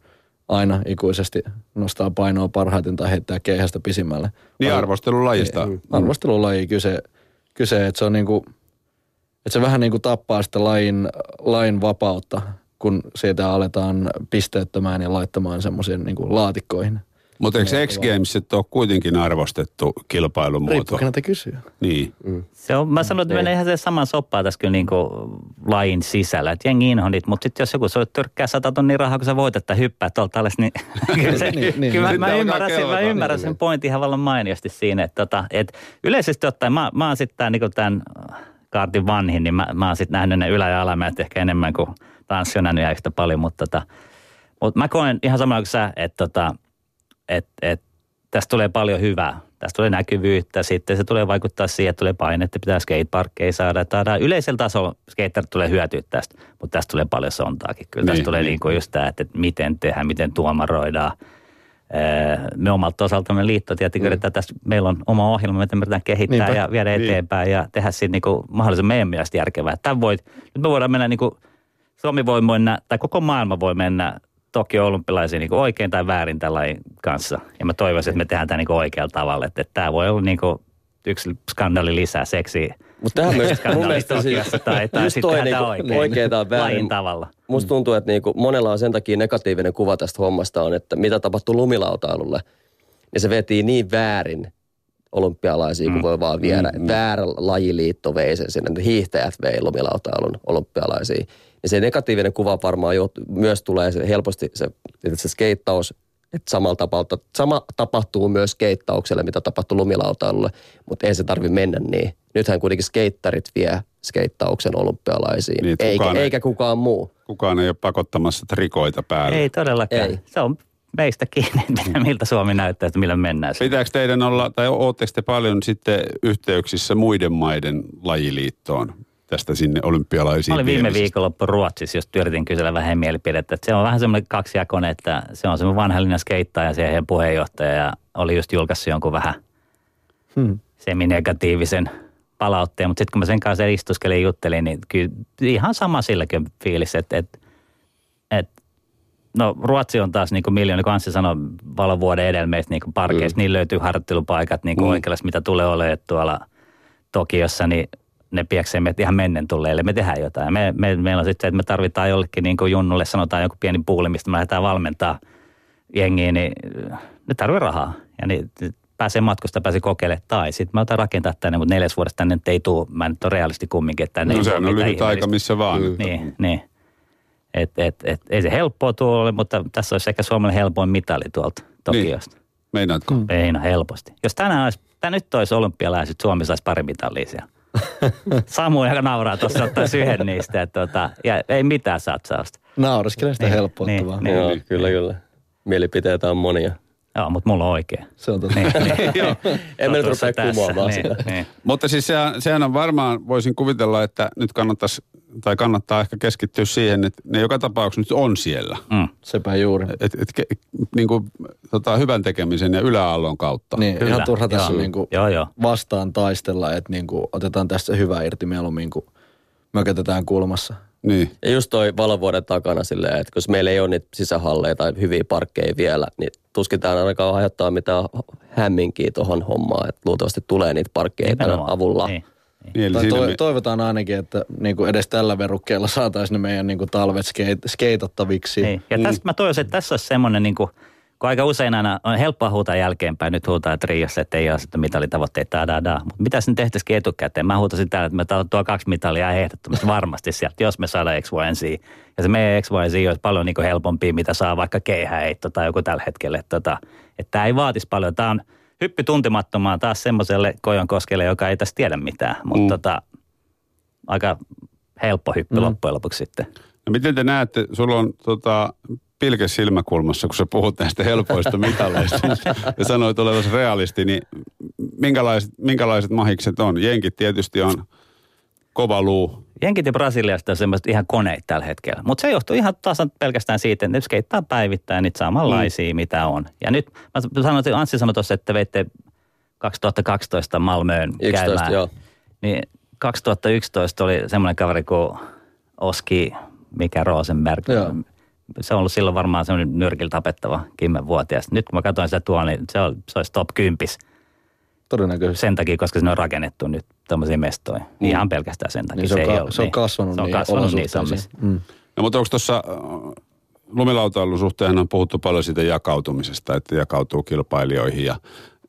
aina ikuisesti nostaa painoa parhaiten tai heittää keihästä pisimmälle. Niin arvostelulajista. Mm. Arvostelulaji kyse, kyse että se on niinku, että se vähän niinku tappaa sitä lajin, lajin vapautta, kun siitä aletaan pisteettömään ja laittamaan semmoisiin niinku laatikkoihin. Mutta eikö X Gamesit ole kuitenkin arvostettu kilpailumuoto? Riippuu keneltä kysyä. Niin. Se on, mä sanon, että menee ihan se saman soppaa tässä kyllä niin kuin lajin sisällä. Että jengi inho niitä, mutta sitten jos joku sulle tyrkkää 100 tonnia rahaa, kun sä voitat että hyppää tuolta alas, niin kyllä, se, Niin, niin. kyllä mä, Sitten mä, alkaa ymmärrän, sen, mä ymmärrän sen pointin ihan vallan mainiosti siinä, että tota, et yleisesti ottaen mä, mä oon sitten niin tämän kaartin vanhin, niin mä, mä oon sitten nähnyt ne ylä- ja alamäet ehkä enemmän kuin tanssi on nähnyt yhtä paljon, mutta tota, mut mä koen ihan samalla kuin sä, että tota, et, et, tästä tulee paljon hyvää. Tästä tulee näkyvyyttä, sitten se tulee vaikuttaa siihen, että tulee painetta, pitää skateparkkeja saada. Taidaan yleisellä tasolla skaterit tulee hyötyä tästä, mutta tästä tulee paljon sontaakin. Kyllä Niin, tästä tulee niin. niin kuin just tämä, että miten tehdään, miten tuomaroidaan. Ee, Me omalta osaltamme liitto tietenkin yritetään tässä, meillä on oma ohjelma, mitä me yritetään kehittää Niinpä. ja viedä Niin. eteenpäin ja tehdä siitä niin kuin mahdollisimman meidän mielestä järkevää. Tämän voit, nyt me voidaan mennä niin kuin, Suomi voi mennä, tai koko maailma voi mennä Tokio olympialaisiin niin oikein tai väärin tällainen kanssa. Ja mä toivoisin, että me tehdään tämä niin oikealla tavalla. Että, että tämä voi olla niin kuin yksi skandaali lisää seksiä. Mutta tähän myös mun mielestä siis, tai, tai just sitten toi tämä niinku oikein. oikein tai väärin. Lajin tavalla. Musta tuntuu, että niinku monella on sen takia negatiivinen kuva tästä hommasta on, että mitä tapahtui lumilautailulle. Ja se veti niin väärin olympialaisiin, kun voi vaan viedä. Mm, Väärä lajiliitto vei sen sinne. Hiihtäjät vei lumilautailun olympialaisiin. Ja se negatiivinen kuva varmaan jo, myös tulee se helposti se, että se skeittaus, että samalla tapaa, sama tapahtuu myös skeittaukselle, mitä tapahtuu lumilautailulle, mutta ei se tarvi mennä niin. Nythän kuitenkin skeittarit vie skeittauksen olympialaisiin, Niin, eikä, kukaan ei- eikä kukaan muu. Kukaan ei ole pakottamassa trikoita päälle. Ei todellakaan. Ei. Se on meistä kiinni, mitä- miltä Suomi näyttää, että millä mennään. sinne. Pitääkö teidän olla, tai ootteko te paljon sitten yhteyksissä muiden maiden lajiliittoon tästä sinne olympialaisiin Mä olin viime viikonloppu Ruotsissa, jos yritin kysellä vähän mielipidettä. Että se on vähän semmoinen kaksijakoinen, että se on semmoinen vanhallinen skeittaja ja se heidän puheenjohtaja ja oli just julkaissut jonkun vähän Hmm. seminegatiivisen palautteen. Mutta sitten kun mä sen kanssa istuskelin ja juttelin, niin kyllä ihan sama silläkin fiilis, että, että, että No Ruotsi on taas niin kuin miljoona, niin kuin Anssi sanoi, valovuoden edellä meistä niin parkeista. Mm. Niin löytyy harjoittelupaikat niin kuin Mm. mm. oikealla, mitä tulee olemaan tuolla Tokiossa, niin ne pieksee meitä ihan mennen tulleille. Me tehdään jotain. Me, me, meillä on sitten se, että me tarvitaan jollekin niin kuin junnulle, sanotaan joku pieni puuli, mistä me lähdetään valmentaa jengiä, niin ne tarvitsee rahaa. Ja niin pääsee matkusta, pääsee kokeilemaan. Tai sitten mä otan rakentaa tänne, mutta neljäs vuodesta tänne ei tule. Mä nyt ole realisti kumminkin, että tänne No ei sehän tule on lyhyt aika missä vaan. Mm. Niin, niin. Et, et, et, ei se helppoa tuolla ole, mutta tässä olisi ehkä Suomelle helpoin mitali tuolta Tokiosta. Niin. Meinaatko? Mm. Ei no helposti. Jos tänään olisi, tää nyt olisi olympialaiset, Suomi saisi pari mitalia siellä. Samu ihan nauraa tuossa ottaisi yhden niistä. Että tota, ja ei mitään satsausta. Nauraskelen sitä Niin, helppoittavaa. niin, Niin, niin. Joo, kyllä, kyllä. Mielipiteitä on monia. Joo, mutta mulla on oikein. Se on totta. Niin, niin. Joo. En mä nyt rupea tässä. kumoamaan niin, sitä. Niin. Mutta siis sehän, sehän on varmaan, voisin kuvitella, että nyt kannattaisi, tai kannattaa ehkä keskittyä siihen, että ne joka tapauksessa nyt on siellä. Mm. Sepä juuri. Et, et, ke, niin kuin, tota, hyvän tekemisen ja yläaallon kautta. Niin, Kyllä, ihan turha tässä joo. niinku Joo, joo. vastaan taistella, että niinku otetaan tästä hyvää irti mieluummin, kun mökötetään kulmassa. Niin. Ja just toi valovuoden takana silleen, että jos meillä ei ole niitä sisähalleja tai hyviä parkkeja vielä, niin tuskin tämä ainakaan aiheuttaa mitään hämminkiä tuohon hommaan. Että luultavasti tulee niitä parkkeja tämän avulla. Niin. Niin, Tai to, me- toivotaan ainakin, että niinku edes tällä verukkeella saataisiin ne meidän niinku talvet skate, skeitattaviksi. Niin. Ja tästä mä toivoisin, että tässä olisi semmoinen, niin kuin, kun aika usein aina on helppoa huutaa jälkeenpäin, nyt huutaa, että Riossa, että ei ole sitten mitalitavoitteita, da, da, da. Mutta mitä sen tehtäisikin etukäteen? Mä huutasin täällä, että me tuo kaksi mitalia ehdottomasti varmasti sieltä, jos me saadaan X, Y, Z. Ja se meidän X, Y, Z olisi paljon niin helpompia, mitä saa vaikka keihäheitto tai joku tällä hetkellä. Että, tota, että tämä ei vaatisi paljon. Tämä on hyppy tuntemattomaan taas semmoiselle Kojonkoskelle, joka ei tästä tiedä mitään. Mutta Mm. tota, aika helppo hyppy Mm. loppujen lopuksi sitten. No miten te näette, sulla on tota, pilke silmäkulmassa, kun sä puhut näistä helpoista mitaleista ja sanoit olevasi realisti, niin minkälaiset, minkälaiset mahikset on? Jenkit tietysti on kova luu. Jenkit ja Brasiliasta on semmoiset ihan koneita tällä hetkellä. Mutta se johtuu ihan tasan pelkästään siitä, että ne skeittaa päivittäin niitä samanlaisia, mm. mitä on. Ja nyt mä sanoin, että Anssi sanoi tuossa, että veitte 2012 Malmöön 11, käymään. joo. Niin 2011 oli semmoinen kaveri kuin Oski, mikä Rosenberg. Joo. se on ollut silloin varmaan semmoinen nyrkillä tapettava kymmenvuotias. Nyt kun mä katsoin sitä tuolla, niin se, on, se olisi top 10 Todennäköisesti. sen takia, koska sinne on rakennettu nyt tämmöisiä mestoja. Niin ihan pelkästään sen takia. Niin se on ei ka- ollut se on niin. kasvanut se on niin kasvanut niissä olosuhteisiin. hommissa. Mm. No, mutta onko tuossa lumilautailun suhteen on puhuttu paljon siitä jakautumisesta, että jakautuu kilpailijoihin ja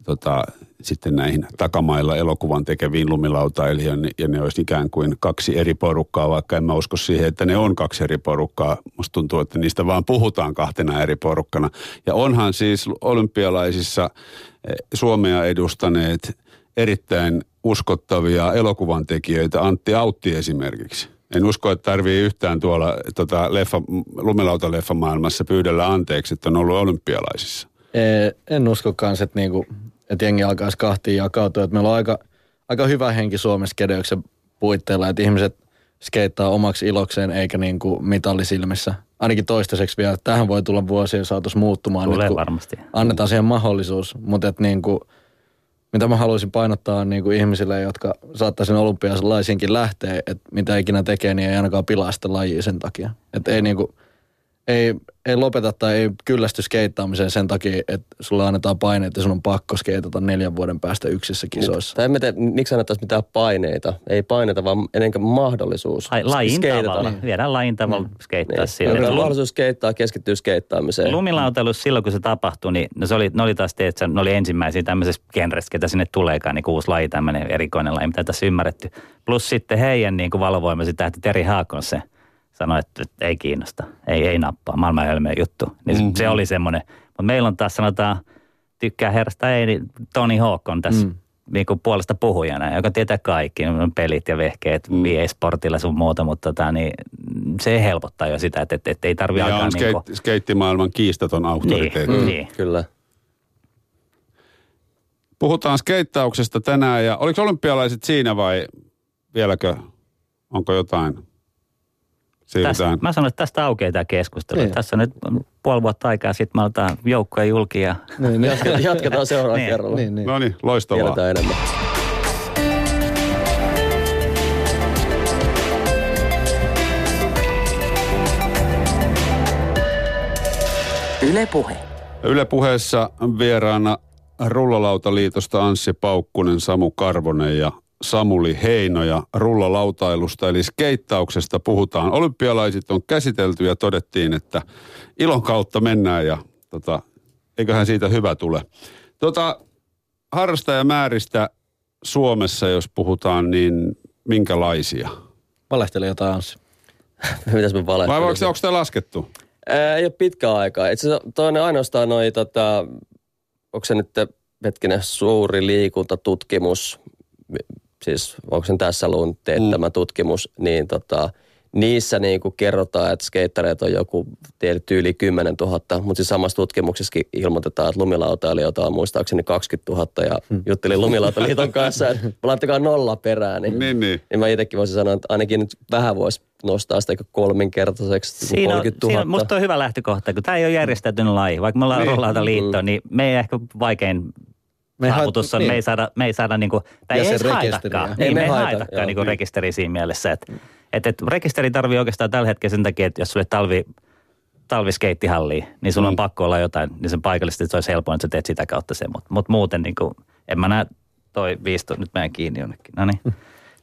tota, sitten näihin takamailla elokuvan tekeviin lumilautailijoihin ja ne olisi ikään kuin kaksi eri porukkaa, vaikka en mä usko siihen, että ne on kaksi eri porukkaa. Musta tuntuu, että niistä vaan puhutaan kahtena eri porukkana. Ja onhan siis olympialaisissa eh, Suomea edustaneet erittäin uskottavia elokuvan tekijöitä, Antti Autti esimerkiksi. En usko, että tarvii yhtään tuolla tota, leffa, lumilautaleffa maailmassa pyydellä anteeksi, että on ollut olympialaisissa. Ee, En usko kans, että, niinku, että jengi alkaisi kahtiin jakautua. Että meillä on aika, aika hyvä henki Suomessa kedeyksen puitteilla, että ihmiset skeittaa omaksi ilokseen eikä niinku mitallisilmissä. Ainakin toistaiseksi vielä. Tähän voi tulla vuosien saatossa muuttumaan. Tulee nyt, varmasti. Annetaan siihen mahdollisuus, mutta että niinku, mitä mä haluaisin painottaa on niinku ihmisille, jotka saattaisi olympialaisiinkin lähteä, että mitä ikinä tekee, niin ei ainakaan pilaa sitä lajia sen takia. Että ei niinku, ei, ei lopeta tai ei kyllästy skeittaamiseen sen takia, että sulla annetaan paine, että sun on pakko skeitata neljän vuoden päästä yksissä kisoissa. Tai en mä tiedä, miksi annettaisiin mitään paineita. Ei paineita, vaan ennen mahdollisuus. Lai, lajin skeitata. tavalla. Viedään lajin tavalla skeittaa Niin. sillä. Niin. Mahdollisuus skeittaa, keskittyy skeittaamiseen. Lumilautailussa silloin, kun se tapahtui, niin no se oli, ne oli taas, että ne oli ensimmäisiä tämmöisessä genressä, ketä sinne tuleekaan, niin uusi laji, tämmöinen erikoinen laji, mitä tässä ymmärretty. Plus sitten heidän niin kuin valvoimasi tähti Teri Haakon se sanoi, että, että ei kiinnosta, ei, ei nappaa, maailman hölmöä juttu. Niin mm-hmm. se oli semmoinen. Mutta meillä on taas sanotaan, tykkää herrasta ei, niin Toni Hawk on tässä mm. niin kuin puolesta puhujana, joka tietää kaikki, on pelit ja vehkeet, mm. e-sportilla sun muuta, mutta tota, niin, se helpottaa jo sitä, että, että, että ei tarvitse Ja alkaa on niin kuin, skeit, skeittimaailman kiistaton auktoriteetti. Niin, Mm. niin. Kyllä. Puhutaan skeittauksesta tänään ja oliko olympialaiset siinä vai vieläkö, onko jotain? Siirrytään. mä sanon, että tästä aukeaa tämä keskustelu. Niin. Tässä on nyt puoli vuotta aikaa, sitten me aletaan joukkoja julki ja Niin, niin. Jatketaan, jatketaan seuraavalla Niin. kerralla. niin, niin. No niin, loistavaa. Tiedetään enemmän. Yle Puhe. Yle puheessa vieraana Rullalautaliitosta Anssi Paukkunen, Samu Karvonen ja Samuli Heino ja rullalautailusta eli skeittauksesta puhutaan. Olympialaiset on käsitelty ja todettiin, että ilon kautta mennään ja tota, eiköhän siitä hyvä tule. Tota, harrastajamääristä Suomessa, jos puhutaan, niin minkälaisia? Valehtele jotain Anssi. Mitäs me Vai onko, te laskettu? Ää, Ei ole pitkä aikaa. Itse asiassa toinen ainoastaan noi, tota, onko se nyt hetkinen suuri liikuntatutkimus, siis onko se tässä luun teettämä mm. tutkimus, niin tota, niissä niin kuin kerrotaan, että skeittareita on joku tiedetty yli 10 000, mutta siis samassa tutkimuksessakin ilmoitetaan, että lumilautailijoita on muistaakseni 20 000 ja hmm. juttelin lumilautaliiton kanssa, että laittakaa nolla perään, niin, Niin, niin. niin mä itsekin voisin sanoa, että ainakin nyt vähän voisi nostaa sitä kolminkertaiseksi, siinä on, 30 000. siinä on, musta on hyvä lähtökohta, kun tämä ei ole järjestäytynyt laji. Vaikka me ollaan Niin. niin. liitto, niin me ei ehkä vaikein Me ei saavutus on, haet- me ei niin. saada, me ei saada niinku, tai Ja ei sen edes rekisteriä. haitakaan. Ei Niin, me me ei haeta, haitakaan joo, niinku niin. rekisteri siinä mielessä. Että et, et rekisteri tarvii oikeastaan tällä hetkellä sen takia, että jos sulle talvi, talviskeittihalliin, niin sulla on pakko olla jotain, niin sen paikallisesti se olisi helpoin, että sä teet sitä kautta sen. Mutta mut muuten niin kuin, en mä näe toi 15, nyt mä kiinni jonnekin. No niin.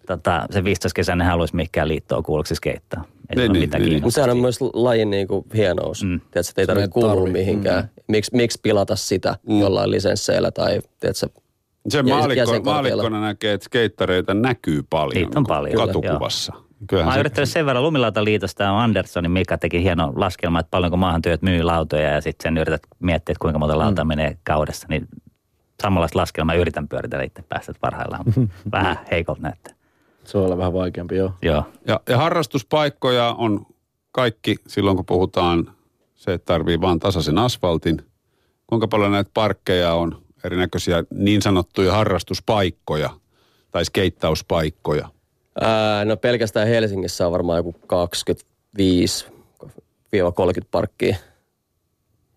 Tota, se 15 kesänä haluaisi mihinkään liittoon kuulluksi skeittaa. Ei Niin, niin, ole niin, mitään niin. Mutta sehän on myös lajin niin kuin hienous. Mm. Mm. Tiedätkö, että ei tarvitse ei kuulua mihinkään. Mm. Miksi, miksi pilata sitä mm. jollain lisensseillä tai tiedätkö, Se maalikko, maalikkona näkee, että skeittareita näkyy paljon Niitä on paljon, katukuvassa. Mä Kyllähän oon se, yrittänyt sen verran Lumilautaliitosta on Anderssonin Mika teki hieno laskelma, että paljonko maahantyöt myy lautoja ja sitten sen yrität miettiä, että kuinka monta lautaa mm. menee kaudessa. Niin samanlaista laskelmaa yritän pyöritellä itse päästä parhaillaan. Vähän heikolta näyttää. Se olla vähän vaikeampi, joo. Joo. ja, ja harrastuspaikkoja on kaikki silloin, kun puhutaan se, että tarvii vaan tasaisen asfaltin. Kuinka paljon näitä parkkeja on, erinäköisiä niin sanottuja harrastuspaikkoja tai skeittauspaikkoja? ää, no pelkästään Helsingissä on varmaan joku 25-30 parkkia.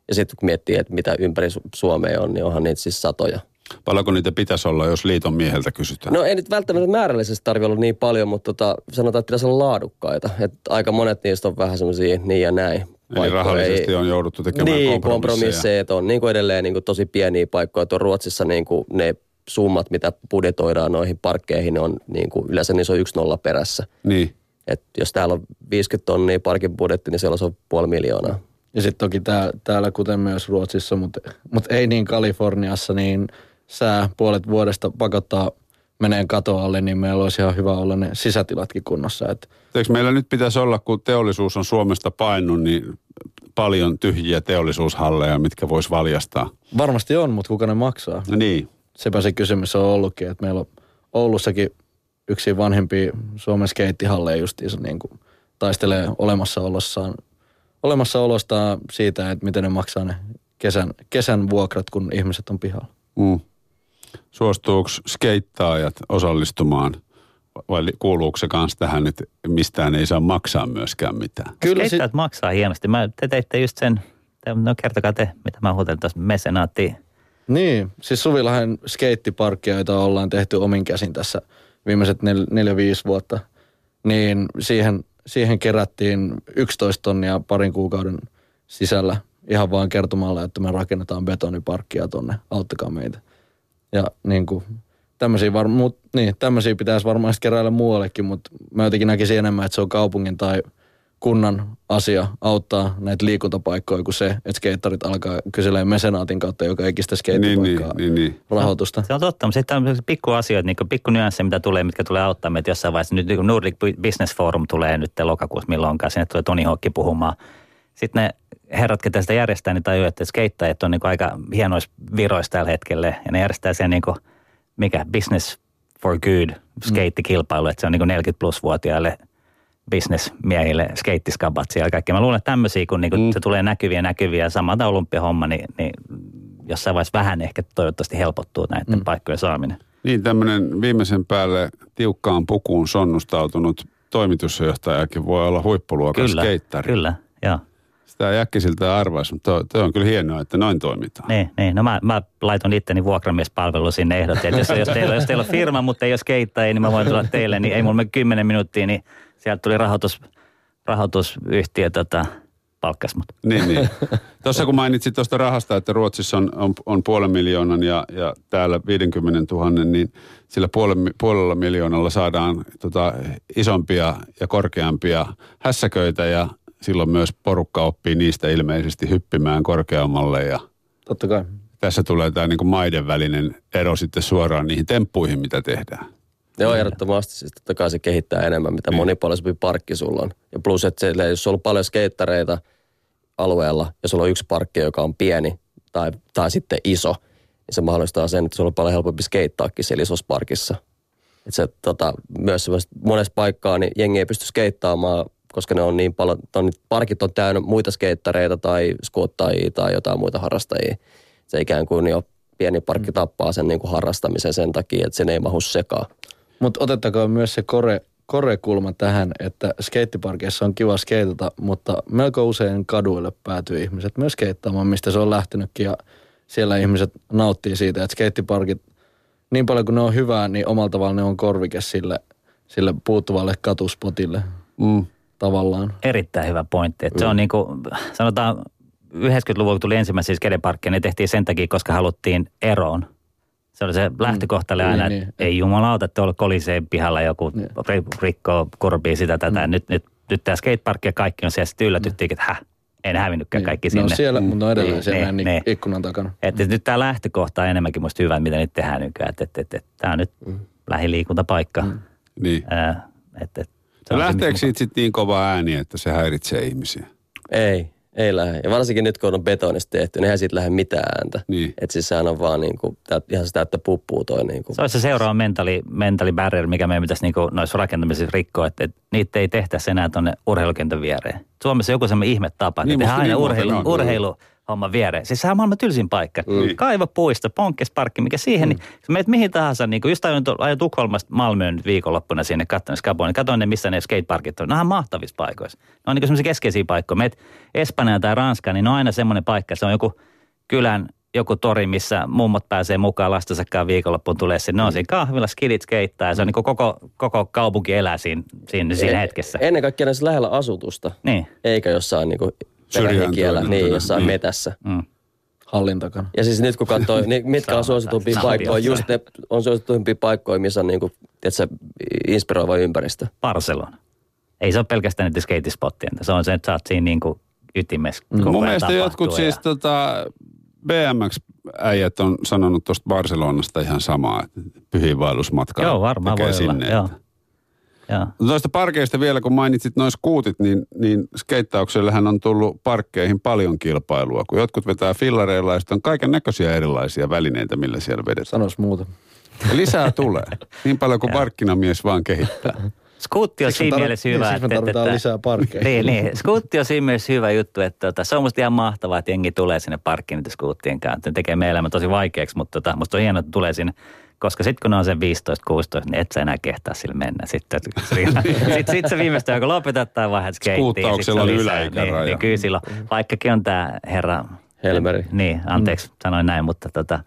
Ja sitten kun miettii, että mitä ympäri Su- Suomea on, niin onhan niitä siis satoja. Paljonko niitä pitäisi olla, jos liiton mieheltä kysytään? No ei nyt välttämättä määrällisesti tarvitse olla niin paljon, mutta tota, sanotaan, että pitäisi olla laadukkaita. Et aika monet niistä on vähän semmoisia niin ja näin. Paikkoja. rahallisesti Ei- on jouduttu tekemään niin, kompromisseja. kompromisseja. että on niin kuin edelleen niin kuin tosi pieniä paikkoja. Tuo Ruotsissa niin kuin ne summat, mitä budjetoidaan noihin parkkeihin, ne on niin kuin, yleensä niissä on yksi nolla perässä. Niin. Et jos täällä on 50 tonnia parkin budjetti, niin siellä on puoli miljoonaa. Ja sitten toki tää, täällä, kuten myös Ruotsissa, mutta mut ei niin Kaliforniassa, niin sää puolet vuodesta pakottaa meneen kato alle, niin meillä olisi ihan hyvä olla ne sisätilatkin kunnossa. Et Eikö meillä nyt pitäisi olla, kun teollisuus on Suomesta painut, niin paljon tyhjiä teollisuushalleja, mitkä vois valjastaa. varmasti on, mutta kuka ne maksaa? No niin. Sepä se kysymys on ollutkin, että meillä on Oulussakin yksi vanhempia Suomen skeittihalleja justiinsa niin kuin taistelee olemassaolossaan, olemassaolostaan siitä, että miten ne maksaa ne kesän, kesän vuokrat, kun ihmiset on pihalla. Mm. Suostuuko skeittaajat osallistumaan vai kuuluuko se kanssa tähän, että mistään ei saa maksaa myöskään mitään? Kyllä sit- maksaa hienosti. Mä, te teitte just sen, te- no kertokaa te, mitä mä huutelin tuossa mesenaattiin. Niin, siis Suvilahden skeittiparkkia, joita ollaan tehty omin käsin tässä viimeiset nel, neljä, viisi vuotta, niin siihen, siihen kerättiin 11 tonnia parin kuukauden sisällä ihan vaan kertomalla, että me rakennetaan betoniparkkia tonne, auttakaa meitä. Ja niin kuin, tämmöisiä, var, mut, niin, tämmöisiä pitäisi varmaan keräillä muuallekin, mutta mä jotenkin näkisin enemmän, että se on kaupungin tai kunnan asia auttaa näitä liikuntapaikkoja kuin se, että skeittarit alkaa kyselemään mesenaatin kautta joka ikistä Niin, niin, skeittipaikkaa niin, niin. rahoitusta. Se on totta, mutta sitten on pikku asioita, niin pikku nyansseja, mitä tulee, mitkä tulee auttaa meitä jossain vaiheessa. Nyt niin Nordic Business Forum tulee nyt lokakuussa milloinkaan, sinne tulee Toni Hokki puhumaan. Sitten ne herrat, ketä sitä järjestää, niin tajuu, että skeittajat on niin aika hienoissa viroissa tällä hetkellä. Ja ne järjestää sen niin kuin, mikä, Business for Good skeittikilpailu, että se on niin 40 plus vuotiaille bisnesmiehille skeittiskabat siellä ja kaikki. Mä luulen, että tämmöisiä, kun niin kuin se tulee näkyviä näkyviä ja samalta olympiahomma, niin, niin jossain vaiheessa vähän ehkä toivottavasti helpottuu näiden paikkojen saaminen. Niin tämmöinen viimeisen päälle tiukkaan pukuun sonnustautunut toimitusjohtajakin voi olla huippuluokan Kyllä, skeittari. kyllä. Sitä ei äkkisiltä arvaisi, mutta toi, on kyllä hienoa, että noin toimitaan. Niin, niin. No mä, mä laitoin itteni vuokramiespalvelu sinne ehdotti, että jos, jos, teillä, jos teillä on firma, mutta ei ole skeittajia, niin mä voin tulla teille, niin ei mulla mene 10 minuuttia, niin sieltä tuli rahoitus, rahoitusyhtiö tota, palkkas mut. Niin, niin. Tuossa kun mainitsit tuosta rahasta, että Ruotsissa on, on, on puolen miljoonan ja, ja täällä 50 000, niin sillä puolen, puolella miljoonalla saadaan tota, isompia ja korkeampia hässäköitä ja silloin myös porukka oppii niistä ilmeisesti hyppimään korkeammalle ja Totta kai. tässä tulee tämä niin maiden välinen ero sitten suoraan niihin temppuihin, mitä tehdään. Joo, ehdottomasti. Siis totta kai se kehittää enemmän, mitä Niin. monipuolisempi parkki sulla on. Ja plus, että se, jos sulla on paljon skeittareita alueella ja sulla on yksi parkki, joka on pieni tai, tai sitten iso, niin se mahdollistaa sen, että sulla on paljon helpompi skeittaakin siellä isossa parkissa. Et se, tota, myös monessa paikkaa niin jengi ei pysty skeittaamaan, koska ne on niin paljon, on, parkit on täynnä muita skeittareita tai skuottajia tai jotain muita harrastajia. Se ikään kuin jo pieni parkki tappaa sen niin kuin harrastamisen sen takia, että sen ei mahu sekaan. Mutta otettakoon myös se kore, korekulma tähän, että skeittiparkeissa on kiva skeitata, mutta melko usein kaduille päätyy ihmiset myös skeittaamaan, mistä se on lähtenytkin. Ja siellä ihmiset nauttii siitä, että skeittiparkit, niin paljon kuin ne on hyvää, niin omalla tavalla ne on korvike sille, sille puuttuvalle katuspotille Mm. Tavallaan. Erittäin hyvä pointti. Että Se on niin kuin, sanotaan 90-luvulla kun tuli ensimmäisiä skedeparkkeja, ne tehtiin sen takia, koska haluttiin eroon. Se oli se lähtökohta oli aina, Niin, että niin. ei jumalauta, että tuolla koliseen pihalla joku Niin. ri- rikkoo kurbii sitä tätä. Nyt, nyt, nyt tämä skateparkki ja kaikki on siellä. Sitten yllätyttiin, että häh, ei ne hävinnytkään kaikki ne sinne. on siellä, mutta ne on edelleen Niin, siellä niin, niin, niin. ikkunan takana. Että nyt tämä lähtökohta on enemmänkin musta hyvä, mitä nyt tehdään nykyään. Että et, et, et, tämä on nyt lähiliikuntapaikka. Mm. Niin. Ää, et, et, se, Lähteekö siitä sitten niin kova ääni, että se häiritsee ihmisiä? Ei, ei lähde. Ja varsinkin nyt, kun on betonista tehty, niin eihän siitä lähde mitään ääntä. Niin. Että siis sehän on vaan niin kuin, ihan sitä, että puppuu toi niin kuin. Se olisi se seuraava mentali, mentali barrier, mikä meidän pitäisi niinku noissa rakentamisissa rikkoa, että, että niitä ei tehtäisi enää tuonne urheilukentän viereen. Suomessa joku semmoinen ihme tapa, että Niin, niin, tehdään aina niin urheilu, on. urheilu homma viereen. Siis sehän on maailman tylsin paikka. Niin. Kaiva puisto, ponkkesparkki, mikä siihen, niin jos menet mihin tahansa, niin kuin just ajoin, ajoin Tukholmasta Malmöön nyt viikonloppuna sinne katsoin Skaboon, niin katsoin ne, missä ne skateparkit on. Ne on mahtavissa paikoissa. Ne on niin semmoisia keskeisiä paikkoja. Meet Espanjaan tai Ranskaan, niin ne on aina semmoinen paikka, se on joku kylän joku tori, missä mummot pääsee mukaan lastensa kanssa viikonloppuun tulee sinne. Ne on siinä kahvilla, skidit skeittää ja se on niin koko, koko kaupunki elää siinä, siinä, siinä hetkessä. Ennen kaikkea näissä lähellä asutusta, Niin. eikä jossain niin kuin Syrjään niin, jossain niin. metässä. Mm. Hallin takana. Ja siis nyt kun katsoo, niin mitkä on sauna- paikkoja, just ne on suositumpia paikkoja, missä on niin kuin, tiedätkö, inspiroiva ympäristö. Barcelona. Ei se ole pelkästään niitä skeitispottien. Se on se, että sä oot siinä niin kuin ytimessä. koko Mun mielestä jotkut ja- siis tota, BMX-äijät on sanonut tuosta Barcelonasta ihan samaa, että pyhiinvaellusmatka Joo, varmaan voi sinne. olla. Joo. Että- Joo. Noista parkeista vielä, kun mainitsit noin skuutit, niin, niin skeittauksellehän on tullut parkkeihin paljon kilpailua. Kun jotkut vetää fillareilla ja sitten on kaiken näköisiä erilaisia välineitä, millä siellä vedetään. Sanois muuta. Ja lisää tulee. Niin paljon kuin markkinamies vaan kehittää. Skuutti on siinä mielessä niin, hyvä. siksi me tarvitaan lisää parkkeja. Niin, niin. Skuutti on siinä mielessä hyvä juttu, että tota, se on musta ihan mahtavaa, että jengi tulee sinne parkkiin niitä skuuttien kanssa. Ne tekee meidän elämä tosi vaikeaksi, mutta tota, musta on hienoa, että tulee sinne koska sitten kun ne on sen 15-16, niin et sä enää kehtaa sillä mennä. Sitten sit, sit se viimeistään, kun lopetat tai vaihdat skeittiin. Skuuttauksella on yläikäraja. Niin, niin kyllä silloin, vaikkakin on tämä herra... Helmeri. Niin, anteeksi, sanoin näin, mutta tota,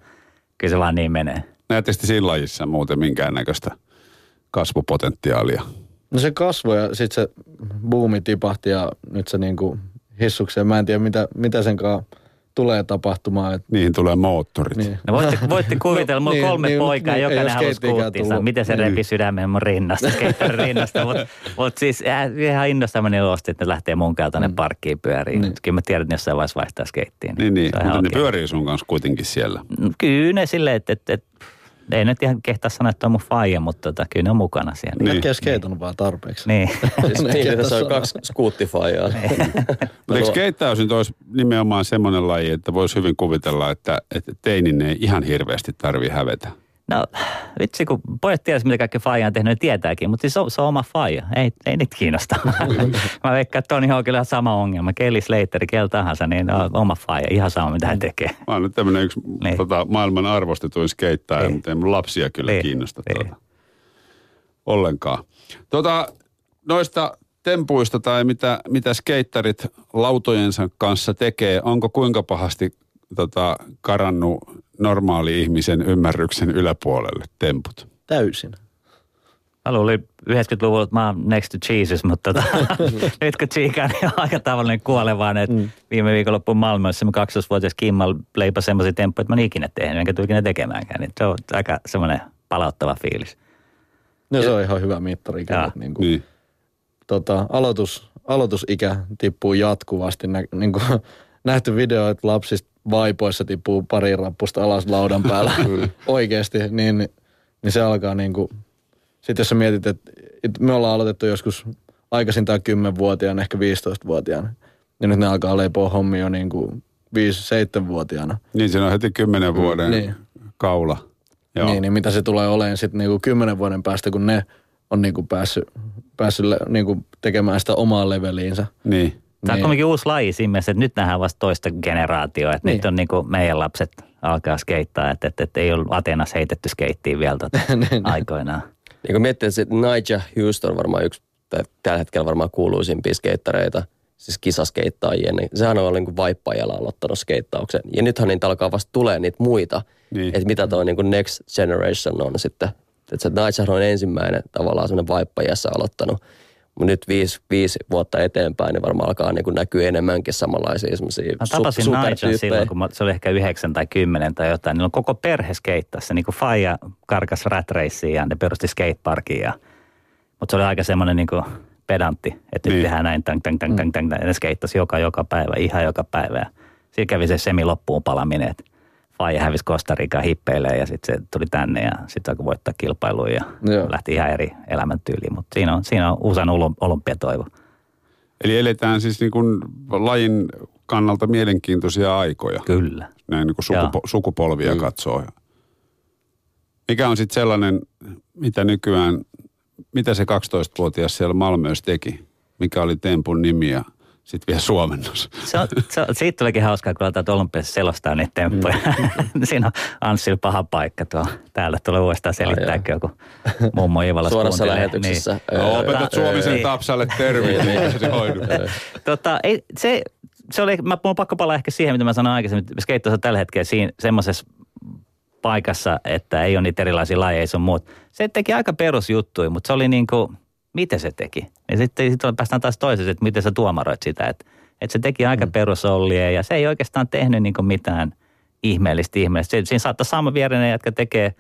kyllä se vaan niin menee. Näette sitten siinä lajissa muuten minkäännäköistä kasvupotentiaalia. No se kasvoi ja sitten se buumi tipahti ja nyt se niinku hissukseen. Mä en tiedä mitä, mitä sen kanssa tulee tapahtumaan. Et, Niihin tulee moottorit. niin. No voitte, voitte kuvitella, mulla on niin, kolme niin, poikaa, niin, jokainen skuuttinsa. tullut. Miten se Niin. repi sydämen mun rinnasta, skeittarin rinnasta. Mutta mut siis äh, ihan innosta meni osti, että ne lähtee mun kanssa tonne parkkiin pyöriin. Niin. Kyllä mä tiedän, että jossain vaiheessa vaihtaa skeittiin. Niin, niin. Ihan mutta ne pyörii sun kanssa kuitenkin siellä. No, Kyllä ne silleen, että, että, että ei nyt ihan kehtaa sanoa, että on mun faija, mutta tota, kyllä ne on mukana siellä. Niin. Jätkä ei skeitannut vaan tarpeeksi. Niin. Siis niin, kehtaa tässä on kaksi skuuttifaijaa. Mutta eikö skeittaus nyt olisi nimenomaan semmoinen laji, että voisi hyvin kuvitella, että, että teinin ei ihan hirveästi tarvi hävetä. No vitsi, kun pojat tiedäisi, mitä kaikki faija on tehnyt, ne tietääkin, mutta siis se on, se on oma faija. Ei, ei niitä kiinnosta. Mä veikkaan, että Toni on kyllä sama ongelma. Kelly Slater, kel tahansa, niin on oma faija. Ihan sama, mitä hän tekee. Mä oon nyt tämmöinen yksi Niin. tota, maailman arvostetuin skeittaja, Niin. mutta ei mun lapsia kyllä Niin. kiinnosta Niin. tuota, ollenkaan. Tota, noista tempuista tai mitä, mitä skeittarit lautojensa kanssa tekee, onko kuinka pahasti tota, karannut normaali ihmisen ymmärryksen yläpuolelle temput? Täysin. Mä luulin 90-luvulla, että mä oon next to Jesus, mutta tota, nyt kun Chica niin on aika tavallinen kuolevainen, että mm. viime viikonloppuun Malmössä me 12-vuotias Kimmal leipasi semmoisia temppuja, että mä en ikinä tehnyt, enkä tule ikinä tekemäänkään. Niin se on aika semmoinen palauttava fiilis. No se on ihan hyvä mittari. kyllä, Niin kuin, Niin. tota, aloitus, aloitusikä tippuu jatkuvasti. Nä, niin kuin, nähty video, että lapsista vaipoissa tippuu pari rappusta alas laudan päällä oikeasti, niin, niin se alkaa niin kuin, sitten jos sä mietit, että, me ollaan aloitettu joskus aikaisintaan 10-vuotiaana, ehkä 15-vuotiaana, niin nyt ne alkaa leipoa hommia jo niin kuin 5-7-vuotiaana. Niin, siinä on heti kymmenen vuoden Niin. kaula. Joo. Niin, niin mitä se tulee olemaan sitten niinku kymmenen vuoden päästä, kun ne on niinku päässyt, päässyt le- niinku tekemään sitä omaa leveliinsä. niin. Tämä on Niin. kuitenkin uusi laji siinä mielessä, että nyt nähdään vasta toista generaatioa. Että Niin. nyt on niin kuin meidän lapset alkaa skeittaa, että, että, että ei ollut Atenas heitetty skeittiin vielä Niin. aikoinaan. Niin kun miettii, että Nigel Houston varmaan yksi, tai tällä hetkellä varmaan kuuluisimpia skeittareita, siis kisaskeittajia, niin sehän on niin kuin vaippaajalla aloittanut skeittauksen. Ja nythän niitä alkaa vasta tulee niitä muita, Niin. niin. että mitä tuo niin kuin next generation on sitten. Että se Nigel on ensimmäinen tavallaan semmoinen vaippaajassa aloittanut. Mutta nyt viisi, viisi vuotta eteenpäin, niin varmaan alkaa niin näkyä enemmänkin samanlaisia semmoisia Mä tapasin su- Nigel silloin, kun mä, se oli ehkä yhdeksän tai kymmenen tai jotain. Niillä on koko perhe skeittasi. Niin kuin Faija karkas rat raceen ja ne perusti skateparkin. Ja, mutta se oli aika semmoinen niin kuin pedantti, että nyt Niin. tehdään näin, tang, tang, tang, tang, tang, tang. Ja ne skeittasi joka, joka päivä, ihan joka päivä. Ja siinä kävi se semi loppuun palaminen, että Faija hävisi Costa Ricaan hippeilee ja sitten se tuli tänne ja sitten alkoi voittaa kilpailuja ja Joo. lähti ihan eri elämäntyyliin. Mutta siinä on, siinä on usan olym- olympiatoivo. Eli eletään siis niin kuin lajin kannalta mielenkiintoisia aikoja. Kyllä. Näin niin kuin sukupo- sukupolvia katsoo. Mikä on sitten sellainen, mitä nykyään, mitä se 12-vuotias siellä Malmössä teki? Mikä oli Tempun nimi ja sitten vielä suomennos? Se on, se on, siitä tulikin hauskaa, kun aletaan olympiassa selostaa niitä temppuja. Siinä on Anssil paha paikka tuo. Täällä tulee uudestaan selittääkö joku mummo Ivala Suorassa lähetyksessä. Niin. Öö, opetat Suomisen Niin. Tapsalle tervit, niin se hoidu. Tota, ei, se, se oli, mä, mun on pakko palaa ehkä siihen, mitä mä sanoin aikaisemmin. että Skeittaus on tällä hetkellä siinä semmoisessa paikassa, että ei ole niitä erilaisia lajeja sun muut. Se teki aika perusjuttuja, mutta se oli niin kuin, miten se teki. Ja sitten sit päästään taas toiseen, että miten sä tuomaroit sitä, että Että se teki aika mm. perusollia ja se ei oikeastaan tehnyt niin mitään ihmeellistä ihmeellistä. Siinä saattaa sama vierinen jätkä tekee,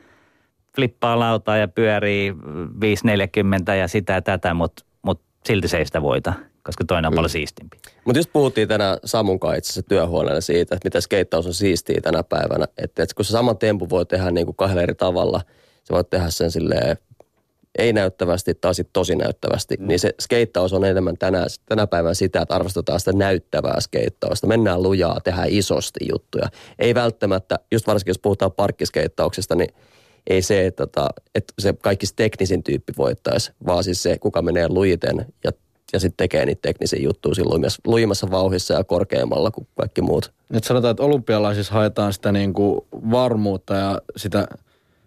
flippaa lautaa ja pyörii 540 ja sitä ja tätä, mutta mut silti se ei sitä voita, koska toinen on mm. paljon siistimpi. Mutta just puhuttiin tänään Samun kanssa itse asiassa työhuoneella siitä, että mitä skeittaus on siistiä tänä päivänä. Että, että kun se sama tempu voi tehdä niin kuin kahdella eri tavalla, se voi tehdä sen silleen ei näyttävästi tai sitten tosi näyttävästi, mm. niin se skeittaus on enemmän tänä, tänä päivänä sitä, että arvostetaan sitä näyttävää skeittausta. Mennään lujaa, tehdään isosti juttuja. Ei välttämättä, just varsinkin jos puhutaan parkkiskeittauksesta, niin ei se, että, tota, että se kaikki teknisin tyyppi voittaisi, vaan siis se, kuka menee lujiten ja, ja sitten tekee niitä teknisiä juttuja siinä lujimassa, lujimassa vauhissa ja korkeammalla kuin kaikki muut. Nyt sanotaan, että olympialaisissa haetaan sitä niin kuin varmuutta ja sitä,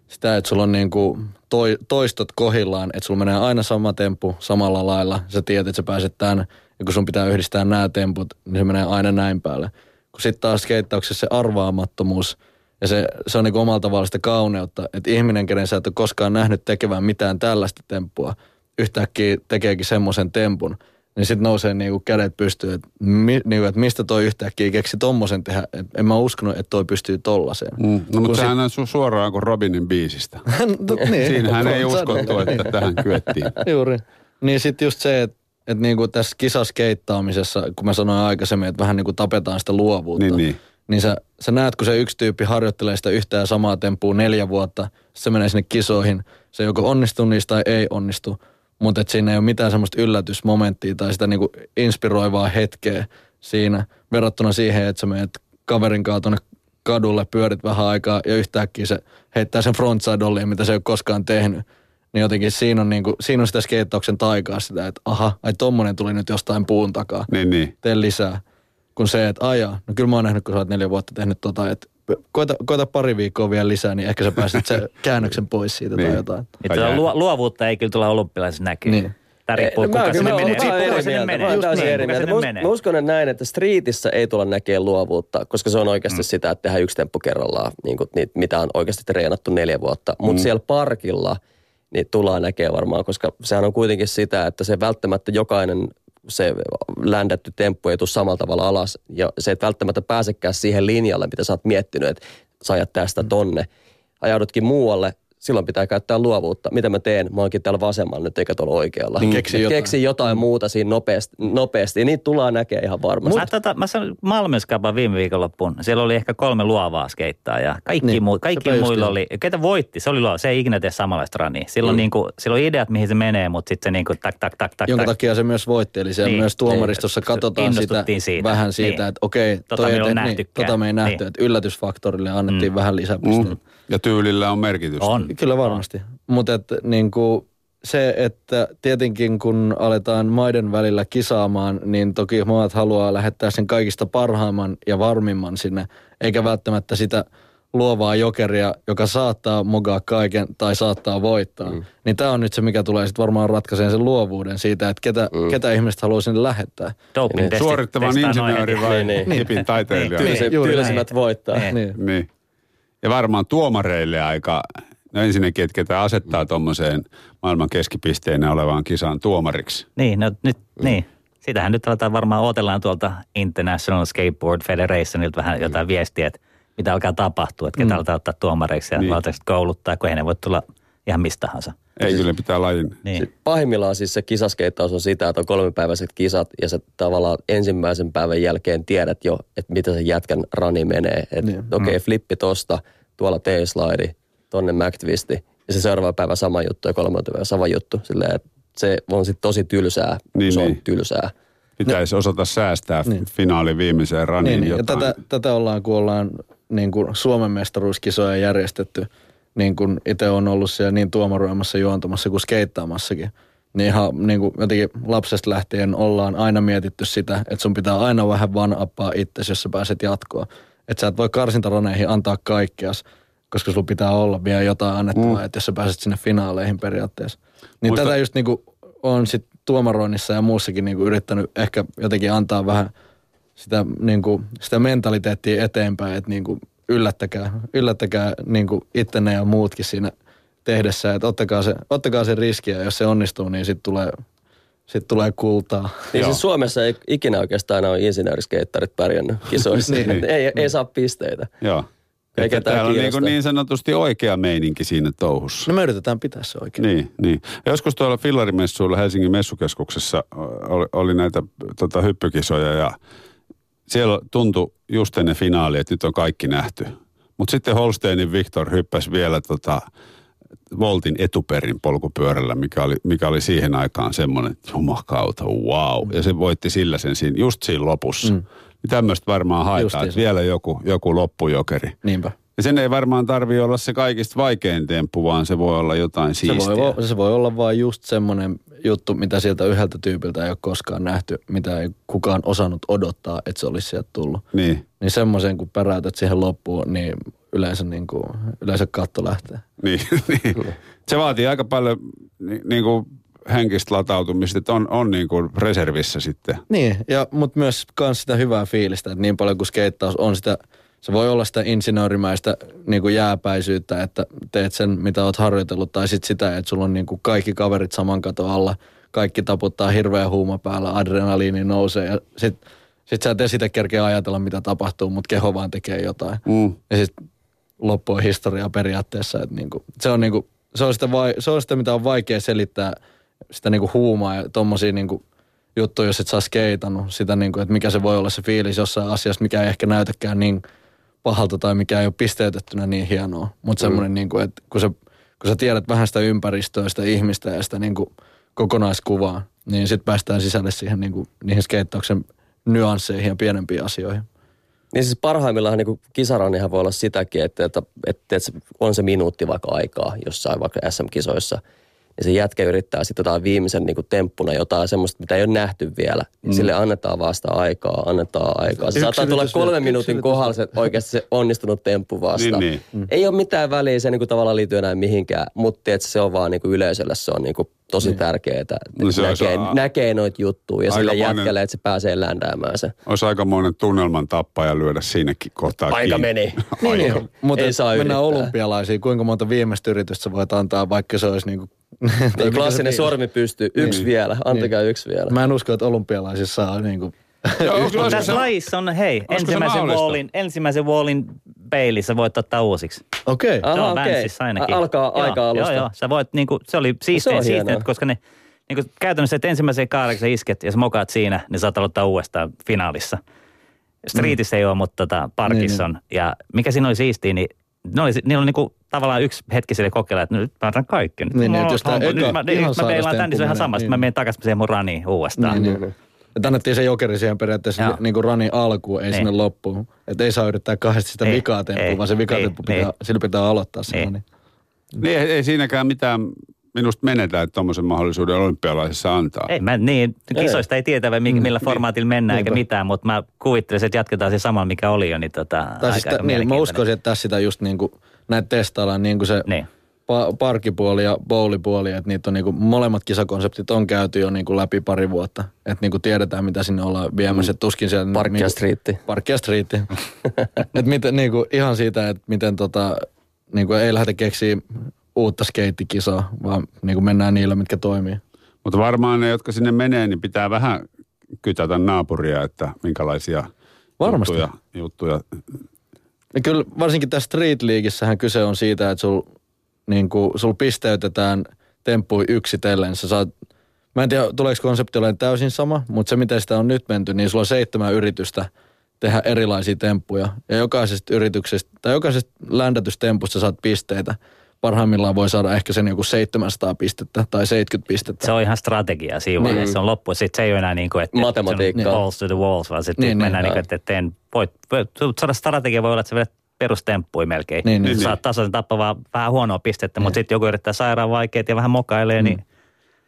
sitä, että sulla on niin kuin toi, toistot kohillaan, että sulla menee aina sama temppu samalla lailla. Sä tiedät, että sä pääset tämän, ja kun sun pitää yhdistää nämä temput, niin se menee aina näin päälle. Kun sitten taas skeittauksessa se arvaamattomuus – ja se, se on niin omalla tavalla sitä kauneutta, että ihminen, kenen sä et ole koskaan nähnyt tekevän mitään tällaista temppua, yhtäkkiä tekeekin semmoisen tempun, niin sitten nousee niinku kädet pystyyn, että mi, niinku, et mistä toi yhtäkkiä keksi tommosen tehdä. Et en mä uskonut, että toi pystyy tollaseen. Mm. No mutta sehän on su- suoraan kuin Robinin biisistä. no, niin, Siinähän ei uskottu, että tähän kyettiin. Juuri. Niin sitten just se, että et niinku tässä kisaskeittaamisessa, kun mä sanoin aikaisemmin, että vähän niinku tapetaan sitä luovuutta. Niin, niin niin sä, sä näet, kun se yksi tyyppi harjoittelee sitä yhtään samaa tempua neljä vuotta, se menee sinne kisoihin, se joko onnistuu niistä tai ei onnistu, mutta et siinä ei ole mitään semmoista yllätysmomenttia tai sitä niinku inspiroivaa hetkeä siinä verrattuna siihen, että sä menet kaverin kanssa tuonne kadulle, pyörit vähän aikaa ja yhtäkkiä se heittää sen frontside mitä se ei ole koskaan tehnyt. Niin jotenkin siinä on, niinku, siinä on sitä skeittauksen taikaa sitä, että aha, ai tommonen tuli nyt jostain puun takaa. Niin, niin. Tee lisää kuin se, että aijaa, no kyllä mä oon nähnyt, kun sä oot neljä vuotta tehnyt tota, että koita, koita pari viikkoa vielä lisää, niin ehkä sä pääset sen käännöksen pois siitä niin. tai jotain. Että luo, luovuutta ei kyllä tulla olympialaisessa näkyy. Niin. Tämä riippuu, ei, kuka sinne menee. Kuka sinne menee. Just niin, eri mieltä. Mä, mä uskon että näin, että streetissä ei tulla näkemään luovuutta, koska se on oikeasti mm. sitä, että tehdään yksi temppu kerrallaan, niin kuin, niin, mitä on oikeasti treenattu neljä vuotta. Mutta mm. siellä parkilla niin tullaan näkemään varmaan, koska sehän on kuitenkin sitä, että se välttämättä jokainen se ländätty temppu ei tule samalla tavalla alas. Ja se et välttämättä pääsekään siihen linjalle, mitä sä oot miettinyt, että sä ajat tästä tonne. Ajaudutkin muualle, silloin pitää käyttää luovuutta. Mitä mä teen? Mä oonkin täällä vasemmalla nyt eikä tuolla oikealla. Niin, keksi jotain. Keksi jotain muuta siinä nopeasti. nopeasti. Ja niitä tullaan näkemään ihan varmasti. Mä, tota, mä sanoin Malmenskapa viime viikonloppuun. Siellä oli ehkä kolme luovaa skeittaa ja kaikki, niin, muu, kaikki muilla oli, ketä voitti, se oli luova. Se ei ikinä tee samanlaista rania. Silloin, mm. niin kuin, silloin ideat, mihin se menee, mutta sitten se niin kuin tak, tak, tak, tak. Jonka tak. takia se myös voitti. Eli siellä niin, myös tuomaristossa niin, katsotaan sitä, siitä. vähän siitä, niin. että okei, tota toi me, niin, tota me ei nähty, niin. että yllätysfaktorille annettiin mm. vähän lisäpisteitä. Mm. Ja tyylillä on merkitystä. On. Kyllä varmasti. Mutta niin se, että tietenkin kun aletaan maiden välillä kisaamaan, niin toki maat haluaa lähettää sen kaikista parhaimman ja varmimman sinne, eikä välttämättä sitä luovaa jokeria, joka saattaa mogaa kaiken tai saattaa voittaa. Mm. Niin tämä on nyt se, mikä tulee sitten varmaan ratkaiseen sen luovuuden siitä, että ketä, mm. ketä ihmiset haluaa sinne lähettää. Niin. Suorittavan insinööri vai niin, niin. hipin taiteilija. Niin, niin, tyylisimmät voittaa. Niin. Niin. Ja varmaan tuomareille aika, no ensinnäkin, että ketä asettaa tuommoiseen maailman keskipisteenä olevaan kisaan tuomariksi. Niin, no nyt, mm. niin. Sitähän nyt aletaan varmaan odotellaan tuolta International Skateboard Federationilta vähän jotain mm. viestiä, että mitä alkaa tapahtua, että ketä mm. aletaan ottaa tuomareiksi ja niin. kouluttaa, kun ei ne voi tulla ihan mistä tahansa. Ei kyllä pitää lajin. Niin. Pahimmillaan siis se kisaskeittaus on sitä, että on kolmipäiväiset kisat ja sä tavallaan ensimmäisen päivän jälkeen tiedät jo, että mitä se jätkän rani menee. Että niin. okei, okay, mm. flippi tosta, tuolla T-slide, tonne McTwisti ja se seuraava päivä sama juttu ja kolmantena päivä sama juttu. Silleen, että se on sitten tosi tylsää, niin, se on niin. tylsää. Pitäisi no, osata säästää niin. finaali viimeiseen raniin niin, jotain. Ja tätä, tätä ollaan, kun ollaan niin kuin Suomen mestaruuskisoja järjestetty, niin kuin itse on ollut siellä niin tuomaroimassa, juontamassa kuin skeittaamassakin. Niin ihan niin kuin jotenkin lapsesta lähtien ollaan aina mietitty sitä, että sun pitää aina vähän van appaa itsesi, jos sä pääset jatkoon. Että sä et voi karsintaraneihin antaa kaikkeas, koska sulla pitää olla vielä jotain annettavaa, mm. että jos sä pääset sinne finaaleihin periaatteessa. Niin Muista... tätä just niin kuin on sit tuomaroinnissa ja muussakin niin kuin yrittänyt ehkä jotenkin antaa vähän sitä, niin kuin, sitä mentaliteettia eteenpäin, että niin kuin yllättäkää, yllättäkää niin kuin ittenne ja muutkin siinä tehdessä, että ottakaa se, ottakaa se riski ja jos se onnistuu, niin sitten tulee sitten tulee kultaa. Niin Joo. siis Suomessa ei ikinä oikeastaan ole insinööriskeittarit pärjännyt kisoissa. Niin. ei, ei saa pisteitä. Joo. Ei Että täällä on niin, niin sanotusti oikea meininki siinä touhussa. No me yritetään pitää se oikein. Niin, niin. Ja Joskus tuolla fillarimessuilla Helsingin messukeskuksessa oli, oli näitä tota, hyppykisoja ja siellä tuntui just ennen finaalia, että nyt on kaikki nähty. Mutta sitten Holsteinin Viktor hyppäsi vielä tota, Voltin etuperin polkupyörällä, mikä oli, mikä oli siihen aikaan semmoinen, jumakauta, wow. Ja se voitti sillä sen siinä, just siinä lopussa. Mm. Niin tämmöistä varmaan haetaan, että vielä joku, joku loppujokeri. Niinpä. Ja sen ei varmaan tarvi olla se kaikista vaikein temppu, vaan se voi olla jotain Se siistiä. voi, se voi olla vain just semmoinen juttu, mitä sieltä yhdeltä tyypiltä ei ole koskaan nähty, mitä ei kukaan osannut odottaa, että se olisi sieltä tullut. Niin, Niin semmoisen, kun päräytät siihen loppuun, niin yleensä, niin kuin, yleensä katto lähtee. niin, niin. Se vaatii aika paljon ni, niin kuin henkistä latautumista, että on, on niin kuin reservissä sitten. Niin, ja, mutta myös kans sitä hyvää fiilistä, että niin paljon kuin skeittaus on sitä, se voi olla sitä insinöörimäistä niin kuin jääpäisyyttä, että teet sen, mitä oot harjoitellut, tai sitten sitä, että sulla on niin kuin kaikki kaverit saman katon alla, kaikki taputtaa hirveä huuma päällä, adrenaliini nousee, ja sitten sit sä et edes sitä kerkeä ajatella, mitä tapahtuu, mutta keho vaan tekee jotain. Mm. Ja sitten loppu on historiaa periaatteessa, että niinku, se, on niinku, se, on sitä vai, se on sitä, mitä on vaikea selittää, sitä niinku huumaa ja tommosia niinku juttuja, jos et saa skeitannut, sitä niinku, että mikä se voi olla se fiilis jossain asiassa, mikä ei ehkä näytäkään niin pahalta tai mikä ei ole pisteytettynä niin hienoa. Mutta semmoinen, niinku, että kun sä, kun sä tiedät vähän sitä ympäristöä, sitä ihmistä ja sitä niinku kokonaiskuvaa, niin sitten päästään sisälle siihen niinku, niihin skeittauksen nyansseihin ja pienempiin asioihin. Niin siis parhaimmillaan niin kisaranihan voi olla sitäkin, että, että, että, että on se minuutti vaikka aikaa jossain vaikka SM-kisoissa. Ja se jätkä yrittää sitten jotain viimeisen niin kuin temppuna jotain semmoista, mitä ei ole nähty vielä. Niin Sille annetaan vasta aikaa, annetaan aikaa. Se saattaa tulla kolmen minuutin kohdalla se oikeasti se onnistunut temppu vasta. Niin, Ei ole mitään väliä, se niin kuin tavallaan liittyy enää mihinkään, mutta että se on vaan niin kuin yleisölle se on niin kuin tosi niin. tärkeää, että No se näkee, a- näkee noita juttuja ja sille jätkälle, että se pääsee ländäämään se. Olisi aikamoinen tunnelman tappaja lyödä siinäkin kohtaa Aika kiinni. meni. Aika. Niin. Mutta mennään yrittää. olympialaisiin. Kuinka monta viimeistä yritystä voit antaa, vaikka se olisi niinku... tai Niin klassinen se- sormi pystyy. Yksi Niin. vielä. Antakaa yksi vielä. Mä en usko, että olympialaisissa on niinku... Joo, olisiko Tässä se- lajissa on, hei, se ensimmäisen wallin, ensimmäisen wallin peilissä voit ottaa uusiksi. Okei. Okay. Se Aha. Vänsissä ainakin. Alkaa joo, aika alusta. Joo, joo. Sä voit, niinku, se oli siistiä, on siistiä hienoa. koska ne niinku, käytännössä, että ensimmäiseen sä isket ja sä mokaat siinä, niin saat aloittaa uudestaan finaalissa. Streetissä ei ole, mutta tota, parkissa Niin, on. Ja mikä siinä oli siistiä, niin ne oli, niillä oli niinku, tavallaan yksi hetki sille kokeilla, että nyt mä otan kaikki. Nyt, Niin, mä, niin, jos tää nyt, mä, ihan nyt mä peilaan tän, niin se on ihan sama. Sitten mä niin. menen takaisin siihen mun raniin uudestaan. Niin, niin. Että annettiin se jokeri siihen periaatteessa Joo. niinku ranin alkuun, ei Niin. sinne loppuun. Että ei saa yrittää kahdesti sitä Ei, vikaa temppua, ei, vaan se vika ei, temppu pitää, niin. sillä pitää aloittaa se Niin. Niin, ei, ei siinäkään mitään minusta menetä, että tuommoisen mahdollisuuden olympialaisissa antaa. Ei, mä, niin, kisoista ei tietävä, mi- millä formaatilla mennään eikä Niinpä. mitään, mutta mä kuvittelisin, että jatketaan se sama, mikä oli jo, niin tota, Tai siis aika, aika niin, mä uskoisin, että tässä sitä just niinku, näitä testaillaan niin kuin se Niin. pa- parkipuoli ja bowlipuoli, että niitä on niinku, molemmat kisakonseptit on käyty jo niinku läpi pari vuotta. Että niinku tiedetään, mitä sinne ollaan viemässä. Mm. Tuskin siellä... Parkki ja niinku, striitti. Parkki ja striitti. että miten, niinku, ihan siitä, että miten tota, niinku, ei lähdetä keksiä uutta skeittikisaa, vaan niinku mennään niillä, mitkä toimii. Mutta varmaan ne, jotka sinne menee, niin pitää vähän kytätä naapuria, että minkälaisia Varmasti. juttuja, juttuja. Ja kyllä varsinkin tässä Street Leagueissähän kyse on siitä, että sul, niin kuin, sul pisteytetään temppui yksitellen. Sä saat, mä en tiedä, tuleeko konsepti olemaan täysin sama, mutta se miten sitä on nyt menty, niin sulla on seitsemän yritystä tehdä erilaisia temppuja. Ja jokaisesta yrityksestä, tai jokaisesta ländätystempusta saat pisteitä. Parhaimmillaan voi saada ehkä sen joku 700 pistettä tai 70 pistettä. Se on ihan strategia siinä Niin. vaiheessa. Se on loppu. Sitten se ei ole enää niin kuin, että se on balls to the walls, vaan sitten Niin, niin, niin, mennään niin, joo. kuin, että teen, voit, voit, saada strategia voi olla, että sä vedät perustemppuja melkein. Niin, niin. Saat tasaisen tappavaa vähän huonoa pistettä, mutta sitten joku yrittää sairaan vaikeat ja vähän mokailee, Mm. niin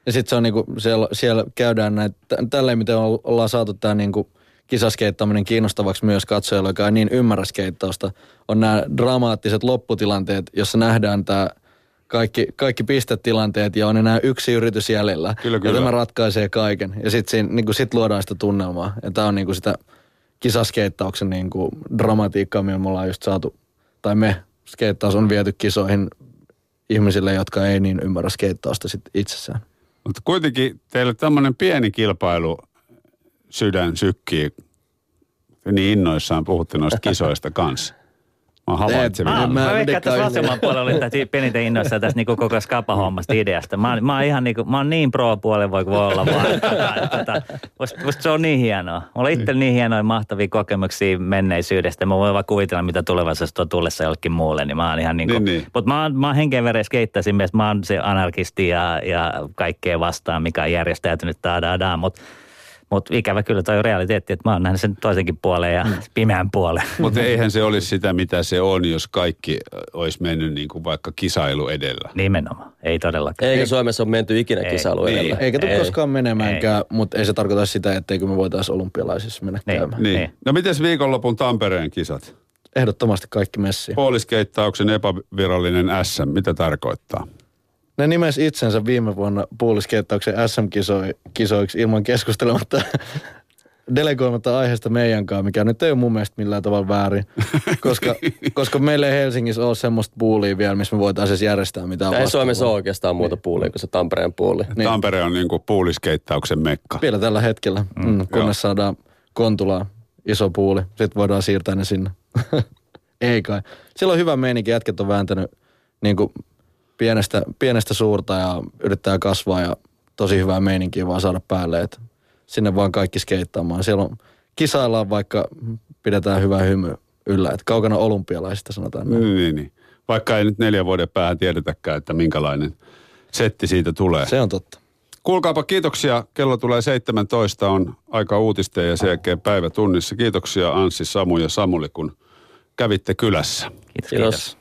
Ja sitten se on niinku, siellä, siellä käydään näitä, tä- tälleen miten ol- ollaan saatu tämä niinku kisaskeittaminen kiinnostavaksi myös katsojalle, joka ei niin ymmärrä skeittausta, on nämä dramaattiset lopputilanteet, jossa nähdään tämä kaikki, kaikki pistetilanteet ja on enää yksi yritys jäljellä. Kyllä, kyllä. Ja tämä ratkaisee kaiken. Ja sitten niinku sit luodaan sitä tunnelmaa. Ja tämä on niinku sitä kisaskeittauksen niinku dramatiikkaa, millä me ollaan just saatu, tai me skeittaus on viety kisoihin ihmisille, jotka ei niin ymmärrä skeittausta sit itsessään. Mutta kuitenkin teille tämmöinen pieni kilpailu sydän sykkii. Niin innoissaan puhutte noista kisoista kanssa. Mä havaitsen. Mä- Mä, Mä, mä, veikkaan, että vasemman puolella oli tätä peniten innoissa tästä niinku koko skapa-hommasta ideasta. Mä, oon- mä, oon ihan niinku, mä oon niin pro-puolen voi voi olla vaan. Tota, tota, musta, musta se on niin hienoa. Mulla on itse niin hienoja mahtavia kokemuksia menneisyydestä. Mä voin vaan kuvitella, mitä tulevaisuudessa on tullessa jollekin muulle. Niin mä oon ihan niinku, Niin, niin. Mutta mä oon, mä oon henken veren skeittasin mielessä. Mä oon se anarkisti ja, ja kaikkea vastaan, mikä on järjestäytynyt. Tadaa, mutta mut ikävä kyllä toi on realiteetti, että mä oon nähnyt sen toisenkin puolen ja pimeän puolen. Mutta eihän se olisi sitä, mitä se on, jos kaikki olisi mennyt niin kuin vaikka kisailu edellä. Nimenomaan, ei todellakaan. Eikä Suomessa ole menty ikinä Ei. kisailu Niin. edellä. Eikä tule Ei. koskaan menemäänkään, mutta ei se tarkoita sitä, etteikö me voitaisiin olympialaisissa mennä Niin. käymään. Niin. Niin. No mites viikonlopun Tampereen kisat? Ehdottomasti kaikki messiin. Puoliskeittauksen epävirallinen SM, mitä tarkoittaa? Ne nimesi itsensä viime vuonna puoliskeittauksen SM-kisoiksi ilman keskustelematta delegoimatta aiheesta meidänkaan, mikä nyt ei ole mun mielestä millään tavalla väärin, koska, koska meillä ei Helsingissä ole semmoista puulia vielä, missä me voitaisiin järjestää mitään Ei Suomessa ole oikeastaan muuta puulia kuin se Tampereen puuli. Niin. Tampere on niin kuin puoliskeittauksen mekka. Vielä tällä hetkellä, mm, joo. kunnes saadaan Kontulaa iso puuli. Sitten voidaan siirtää ne sinne. ei kai. Siellä on hyvä meininki, jätket on vääntänyt niin kuin pienestä, pienestä suurta ja yrittää kasvaa ja tosi hyvää meininkiä vaan saada päälle. Et sinne vaan kaikki skeittaamaan. Siellä on, kisaillaan vaikka pidetään hyvää hymy yllä. Et kaukana olympialaisista sanotaan. näin. Niin, niin, niin. Vaikka ei nyt neljän vuoden päähän tiedetäkään, että minkälainen setti siitä tulee. Se on totta. Kuulkaapa kiitoksia. Kello tulee 17, on aika uutisten ja sen jälkeen päivä tunnissa. Kiitoksia Anssi, Samu ja Samuli, kun kävitte kylässä. Kiitos, Kiitos. kiitos.